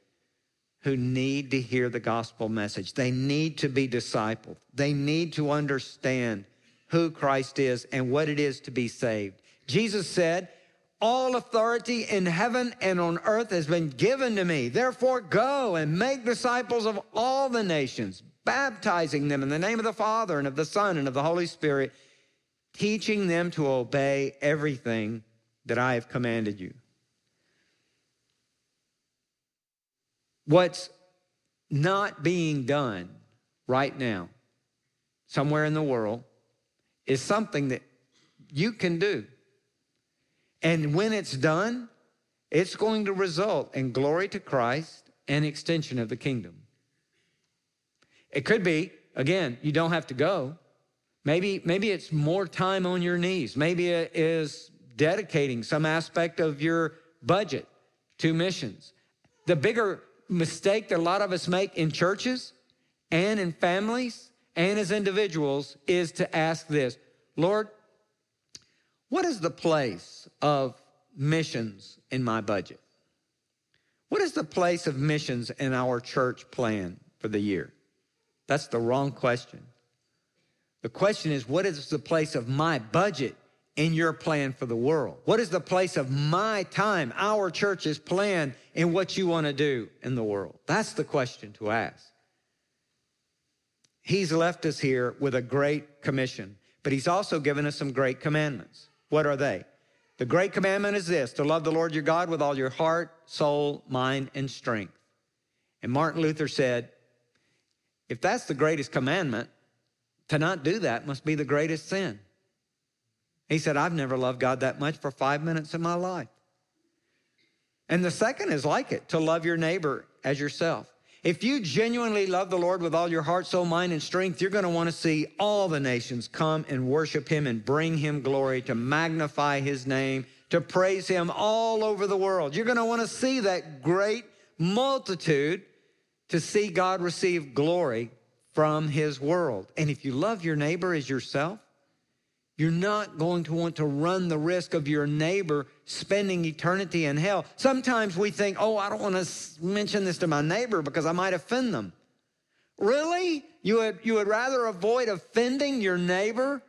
who need to hear the gospel message. They need to be discipled. They need to understand who Christ is and what it is to be saved. Jesus said, all authority in heaven and on earth has been given to me. Therefore, go and make disciples of all the nations, baptizing them in the name of the Father and of the Son and of the Holy Spirit, teaching them to obey everything that I have commanded you. What's not being done right now, somewhere in the world, is something that you can do. And when it's done, it's going to result in glory to Christ and extension of the kingdom. It could be, again, you don't have to go. Maybe, maybe it's more time on your knees. Maybe it is dedicating some aspect of your budget to missions. The bigger mistake that a lot of us make in churches and in families and as individuals is to ask this Lord, what is the place of missions in my budget? What is the place of missions in our church plan for the year? That's the wrong question. The question is, what is the place of my budget in your plan for the world? What is the place of my time, our church's plan, in what you want to do in the world? That's the question to ask. He's left us here with a great commission, but he's also given us some great commandments. What are they? The great commandment is this to love the Lord your God with all your heart, soul, mind, and strength. And Martin Luther said, if that's the greatest commandment, to not do that must be the greatest sin. He said, I've never loved God that much for five minutes in my life. And the second is like it to love your neighbor as yourself. If you genuinely love the Lord with all your heart, soul, mind, and strength, you're going to want to see all the nations come and worship him and bring him glory, to magnify his name, to praise him all over the world. You're going to want to see that great multitude to see God receive glory from his world. And if you love your neighbor as yourself, you're not going to want to run the risk of your neighbor spending eternity in hell. Sometimes we think, oh, I don't want to mention this to my neighbor because I might offend them. Really? You would, you would rather avoid offending your neighbor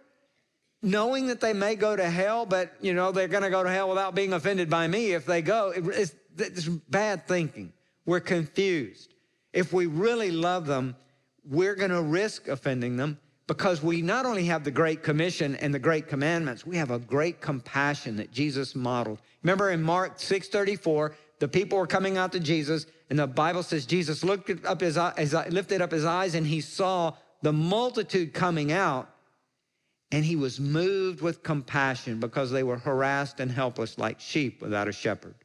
knowing that they may go to hell, but you know they're going to go to hell without being offended by me if they go. It's, it's bad thinking. We're confused. If we really love them, we're going to risk offending them because we not only have the Great Commission and the Great Commandments, we have a great compassion that Jesus modeled. Remember in Mark 6:34, the people were coming out to Jesus, and the Bible says Jesus looked up his, lifted up his eyes and he saw the multitude coming out, and he was moved with compassion because they were harassed and helpless like sheep without a shepherd.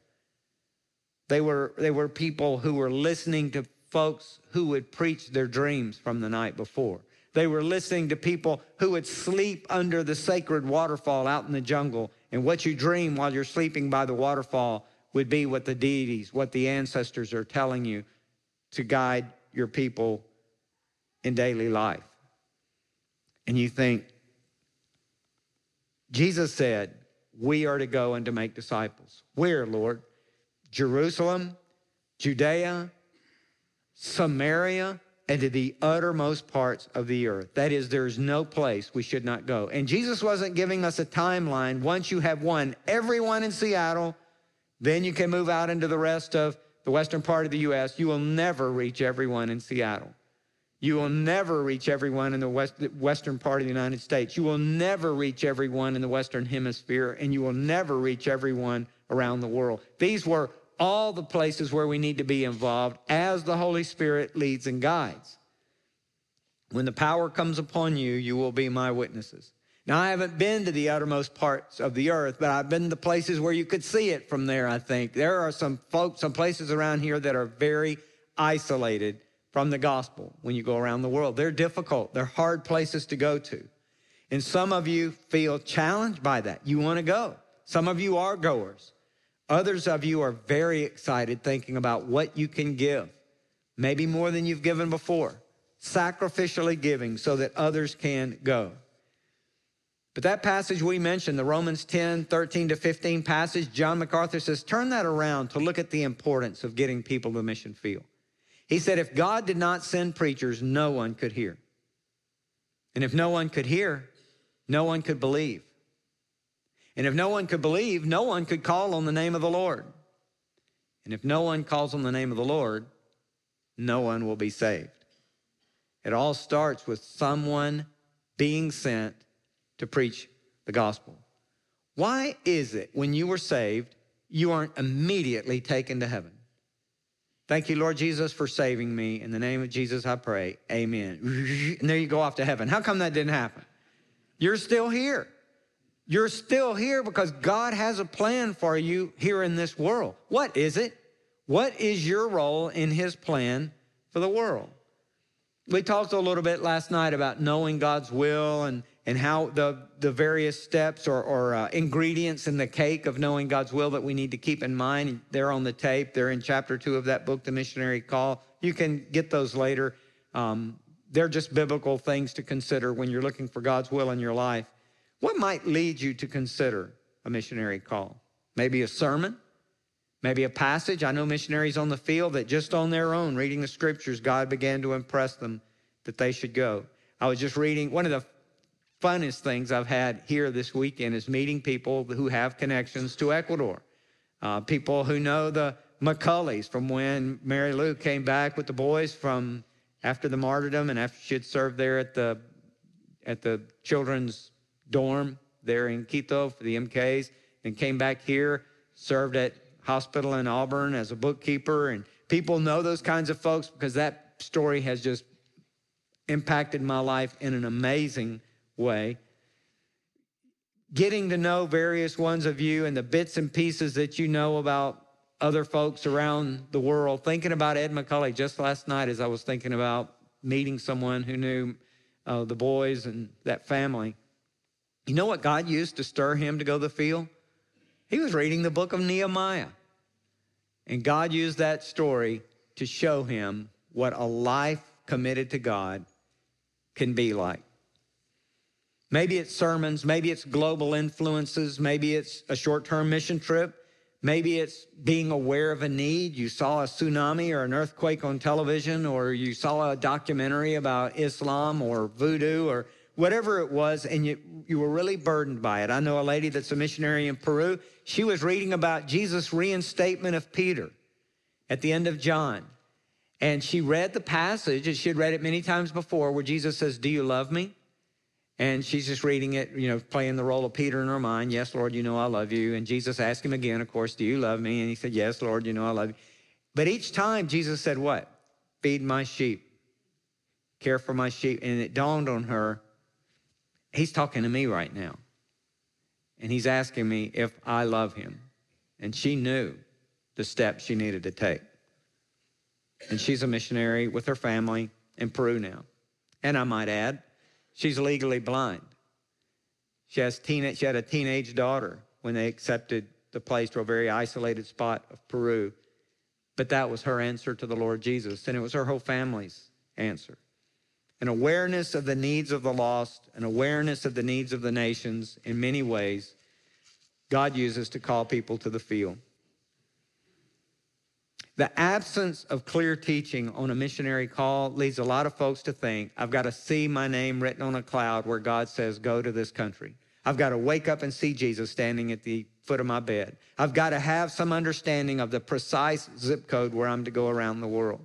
They were, they were people who were listening to folks who would preach their dreams from the night before. They were listening to people who would sleep under the sacred waterfall out in the jungle. And what you dream while you're sleeping by the waterfall would be what the deities, what the ancestors are telling you to guide your people in daily life. And you think, Jesus said, we are to go and to make disciples. Where, Lord? Jerusalem, Judea, Samaria, and to the uttermost parts of the earth. That is, there's no place we should not go. And Jesus wasn't giving us a timeline. Once you have won everyone in Seattle, then you can move out into the rest of the western part of the U.S. You will never reach everyone in Seattle. You will never reach everyone in the west, western part of the United States. You will never reach everyone in the Western Hemisphere, and you will never reach everyone around the world. These were all the places where we need to be involved as the Holy Spirit leads and guides. When the power comes upon you, you will be my witnesses. Now, I haven't been to the uttermost parts of the earth, but I've been to places where you could see it from there, I think. There are some folks, some places around here that are very isolated from the gospel when you go around the world. They're difficult, they're hard places to go to. And some of you feel challenged by that. You want to go. Some of you are goers. Others of you are very excited thinking about what you can give, maybe more than you've given before, sacrificially giving so that others can go. But that passage we mentioned, the Romans 10, 13 to 15 passage, John MacArthur says, turn that around to look at the importance of getting people to the mission field. He said, if God did not send preachers, no one could hear. And if no one could hear, no one could believe. And if no one could believe, no one could call on the name of the Lord. And if no one calls on the name of the Lord, no one will be saved. It all starts with someone being sent to preach the gospel. Why is it when you were saved, you aren't immediately taken to heaven? Thank you, Lord Jesus, for saving me. In the name of Jesus, I pray. Amen. And there you go off to heaven. How come that didn't happen? You're still here. You're still here because God has a plan for you here in this world. What is it? What is your role in His plan for the world? We talked a little bit last night about knowing God's will and, and how the, the various steps or, or uh, ingredients in the cake of knowing God's will that we need to keep in mind. They're on the tape, they're in chapter two of that book, The Missionary Call. You can get those later. Um, they're just biblical things to consider when you're looking for God's will in your life. What might lead you to consider a missionary call? Maybe a sermon, maybe a passage. I know missionaries on the field that just on their own, reading the scriptures, God began to impress them that they should go. I was just reading, one of the funnest things I've had here this weekend is meeting people who have connections to Ecuador. Uh, people who know the McCullys from when Marilou came back with the boys from after the martyrdom and after she had served there at the at the children's dorm there in Quito for the MKs, and came back here, served at hospital in Auburn as a bookkeeper. And people know those kinds of folks because that story has just impacted my life in an amazing way. Getting to know various ones of you and the bits and pieces that you know about other folks around the world. Thinking about Ed McCully just last night as I was thinking about meeting someone who knew uh, the boys and that family. You know what God used to stir him to go to the field? He was reading the book of Nehemiah. And God used that story to show him what a life committed to God can be like. Maybe it's sermons, maybe it's global influences, maybe it's a short term mission trip, maybe it's being aware of a need. You saw a tsunami or an earthquake on television, or you saw a documentary about Islam or voodoo or whatever it was, and you, you were really burdened by it. I know a lady that's a missionary in Peru. She was reading about Jesus' reinstatement of Peter at the end of John. And she read the passage, and she had read it many times before, where Jesus says, Do you love me? And she's just reading it, you know, playing the role of Peter in her mind. Yes, Lord, you know I love you. And Jesus asked him again, of course, do you love me? And he said, Yes, Lord, you know I love you. But each time Jesus said, What? Feed my sheep, care for my sheep. And it dawned on her, He's talking to me right now. And he's asking me if I love him. And she knew the steps she needed to take. And she's a missionary with her family in Peru now. And I might add, she's legally blind. She, has teen- she had a teenage daughter when they accepted the place to a very isolated spot of Peru. But that was her answer to the Lord Jesus, and it was her whole family's answer. An awareness of the needs of the lost, an awareness of the needs of the nations in many ways, God uses to call people to the field. The absence of clear teaching on a missionary call leads a lot of folks to think, I've got to see my name written on a cloud where God says, go to this country. I've got to wake up and see Jesus standing at the foot of my bed. I've got to have some understanding of the precise zip code where I'm to go around the world.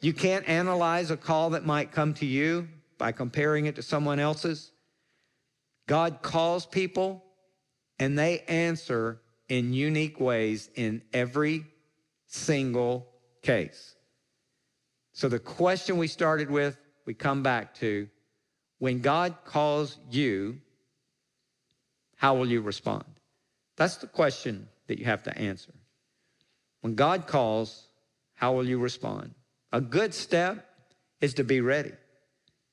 You can't analyze a call that might come to you by comparing it to someone else's. God calls people and they answer in unique ways in every single case. So, the question we started with, we come back to when God calls you, how will you respond? That's the question that you have to answer. When God calls, how will you respond? A good step is to be ready.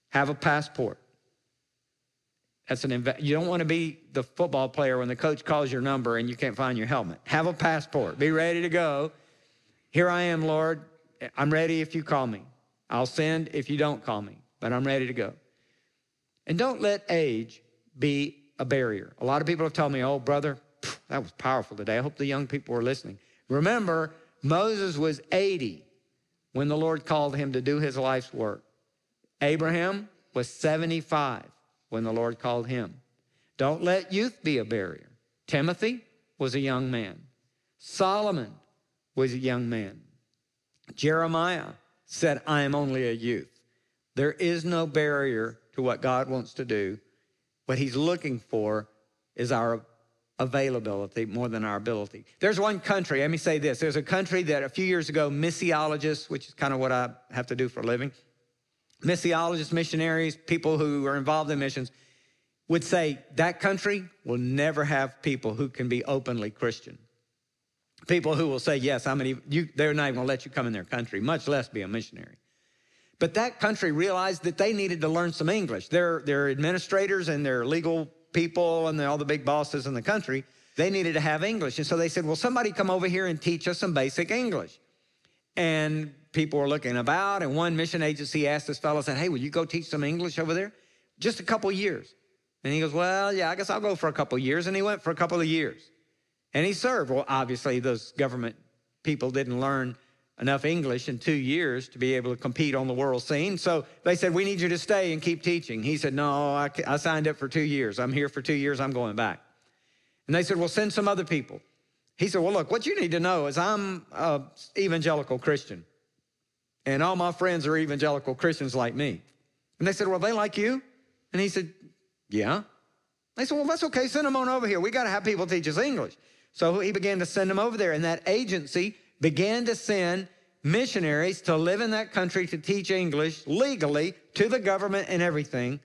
Have a passport. That's an inv- you don't want to be the football player when the coach calls your number and you can't find your helmet. Have a passport. Be ready to go. Here I am, Lord. I'm ready if you call me. I'll send if you don't call me, but I'm ready to go. And don't let age be a barrier. A lot of people have told me, oh, brother, that was powerful today. I hope the young people were listening. Remember, Moses was 80 when the Lord called him to do his life's work. Abraham was 75 when the Lord called him. Don't let youth be a barrier. Timothy was a young man. Solomon was a young man. Jeremiah said, I am only a youth. There is no barrier to what God wants to do. What he's looking for is our availability more than our ability. There's one country, let me say this. There's a country that a few years ago, missiologists, which is kind of what I have to do for a living, missiologists, missionaries, people who are involved in missions, would say that country will never have people who can be openly Christian. People who will say, yes, I'm an, you, they're not even gonna let you come in their country, much less be a missionary. But that country realized that they needed to learn some English. Their, their administrators and their legal people and all the big bosses in the country, they needed to have English. And so they said, well, somebody come over here and teach us some basic English. And people were looking about, and one mission agency asked this fellow, said, hey, will you go teach some English over there? Just a couple years. And he goes, well, yeah, I guess I'll go for a couple years. And he went for a couple of years. And he served. Well, obviously, those government people didn't learn enough English in two years to be able to compete on the world scene. So they said, We need you to stay and keep teaching. He said, No, I, I signed up for two years. I'm here for two years. I'm going back. And they said, Well, send some other people. He said, Well, look, what you need to know is I'm an evangelical Christian. And all my friends are evangelical Christians like me. And they said, Well, they like you? And he said, Yeah. They said, Well, that's okay. Send them on over here. We got to have people teach us English. So he began to send them over there. And that agency began to send missionaries to live in that country to teach English legally to the government and everything.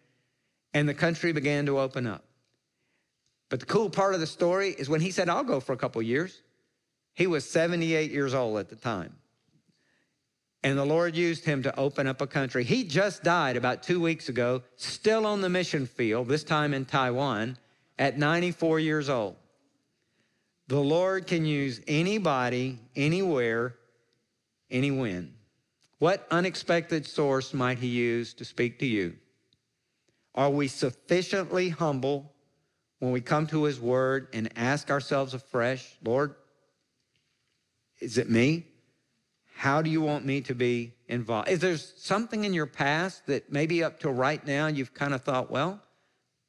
And the country began to open up. But the cool part of the story is when he said, I'll go for a couple years, he was 78 years old at the time. And the Lord used him to open up a country. He just died about two weeks ago, still on the mission field, this time in Taiwan, at 94 years old. The Lord can use anybody, anywhere, any when. What unexpected source might He use to speak to you? Are we sufficiently humble when we come to His Word and ask ourselves afresh, Lord, is it me? How do you want me to be involved? Is there something in your past that maybe up to right now you've kind of thought, well,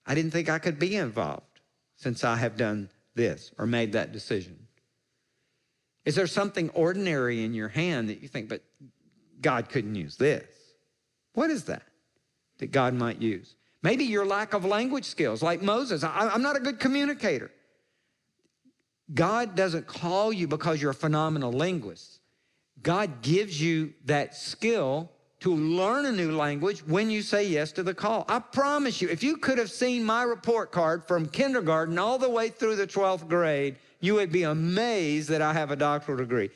I didn't think I could be involved since I have done this or made that decision? Is there something ordinary in your hand that you think, but God couldn't use this? What is that that God might use? Maybe your lack of language skills, like Moses. I, am not a good communicator. God doesn't call you because you're a phenomenal linguist. God gives you that skill to learn a new language when you say yes to the call. I promise you, if you could have seen my report card from kindergarten all the way through the 12th grade, you would be amazed that I have a doctoral degree.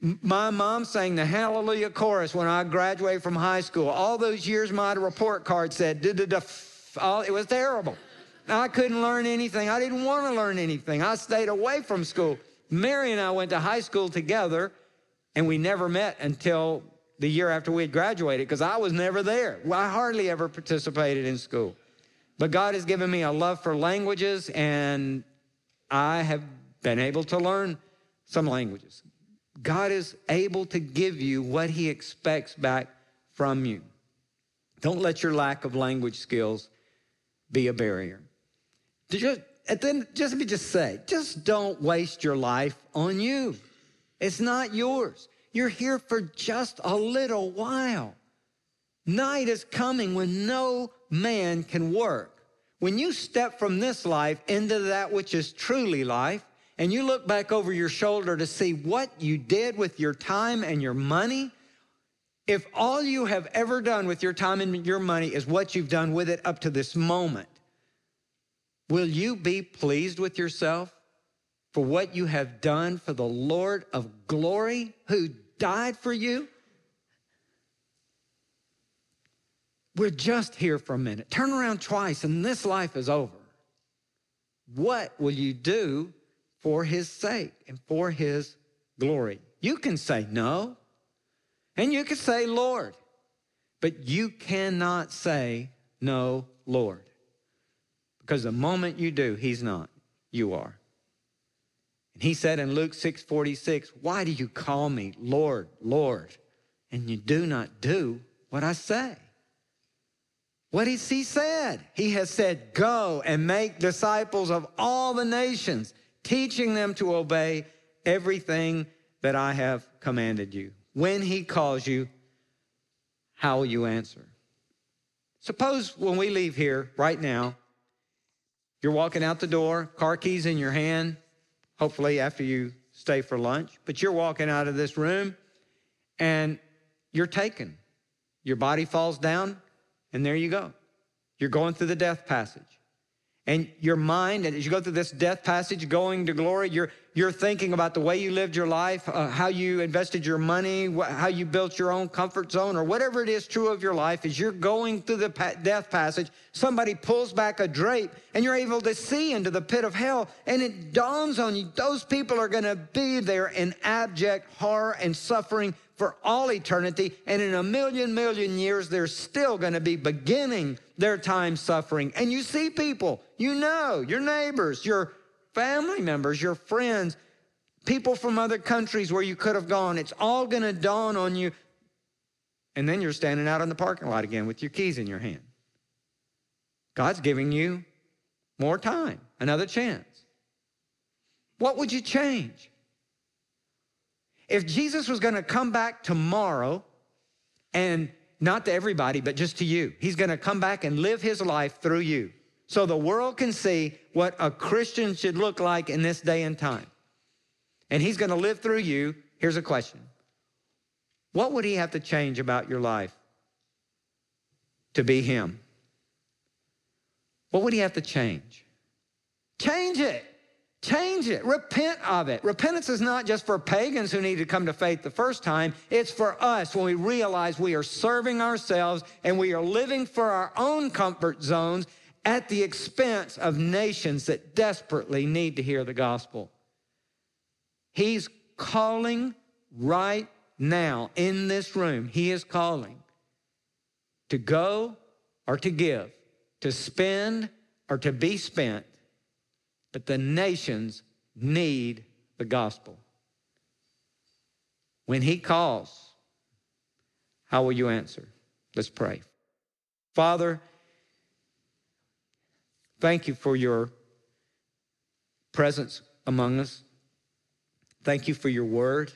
My mom sang the Hallelujah chorus when I graduated from high school. All those years, my report card said. It was terrible. I couldn't learn anything. I didn't want to learn anything. I stayed away from school. Mary and I went to high school together, and we never met until the year after we had graduated because I was never there. I hardly ever participated in school. But God has given me a love for languages, and I have been able to learn some languages. God is able to give you what He expects back from you. Don't let your lack of language skills be a barrier. Just, then, just let me just say, just don't waste your life on you. It's not yours. You're here for just a little while. Night is coming when no man can work. When you step from this life into that which is truly life, and you look back over your shoulder to see what you did with your time and your money, if all you have ever done with your time and your money is what you've done with it up to this moment, will you be pleased with yourself for what you have done for the Lord of glory who died for you? We're just here for a minute. Turn around twice and this life is over. What will you do for his sake and for his glory? You can say no, and you can say Lord, but you cannot say no, Lord. Because the moment you do, he's not, you are. And he said in Luke 6 46, Why do you call me Lord, Lord, and you do not do what I say? What has he said? He has said, Go and make disciples of all the nations, teaching them to obey everything that I have commanded you. When he calls you, how will you answer? Suppose when we leave here right now, you're walking out the door, car keys in your hand, hopefully after you stay for lunch. But you're walking out of this room and you're taken. Your body falls down, and there you go. You're going through the death passage. And your mind, as you go through this death passage, going to glory, you're, you're thinking about the way you lived your life, uh, how you invested your money, wh- how you built your own comfort zone, or whatever it is true of your life, as you're going through the pa- death passage, somebody pulls back a drape and you're able to see into the pit of hell. And it dawns on you, those people are going to be there in abject horror and suffering for all eternity. And in a million, million years, they're still going to be beginning their time suffering. And you see people, you know, your neighbors, your family members, your friends, people from other countries where you could have gone. It's all going to dawn on you. And then you're standing out in the parking lot again with your keys in your hand. God's giving you more time, another chance. What would you change? If Jesus was going to come back tomorrow and not to everybody, but just to you, he's going to come back and live his life through you so the world can see what a Christian should look like in this day and time. And he's going to live through you. Here's a question What would he have to change about your life to be him? What would he have to change? Change it. Change it. Repent of it. Repentance is not just for pagans who need to come to faith the first time. It's for us when we realize we are serving ourselves and we are living for our own comfort zones at the expense of nations that desperately need to hear the gospel. He's calling right now in this room. He is calling to go or to give, to spend or to be spent. But the nations need the gospel. When he calls, how will you answer? Let's pray. Father, Thank you for your presence among us. Thank you for your word.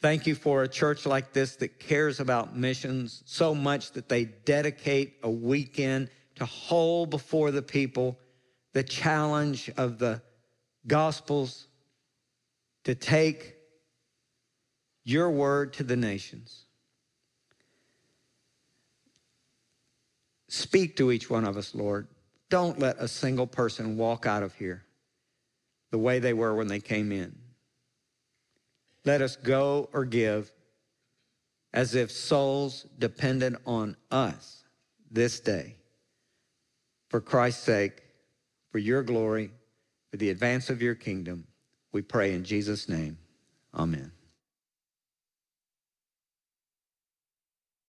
Thank you for a church like this that cares about missions so much that they dedicate a weekend to hold before the people the challenge of the Gospels to take your word to the nations. Speak to each one of us, Lord. Don't let a single person walk out of here the way they were when they came in. Let us go or give as if souls depended on us this day. For Christ's sake, for your glory, for the advance of your kingdom, we pray in Jesus' name. Amen.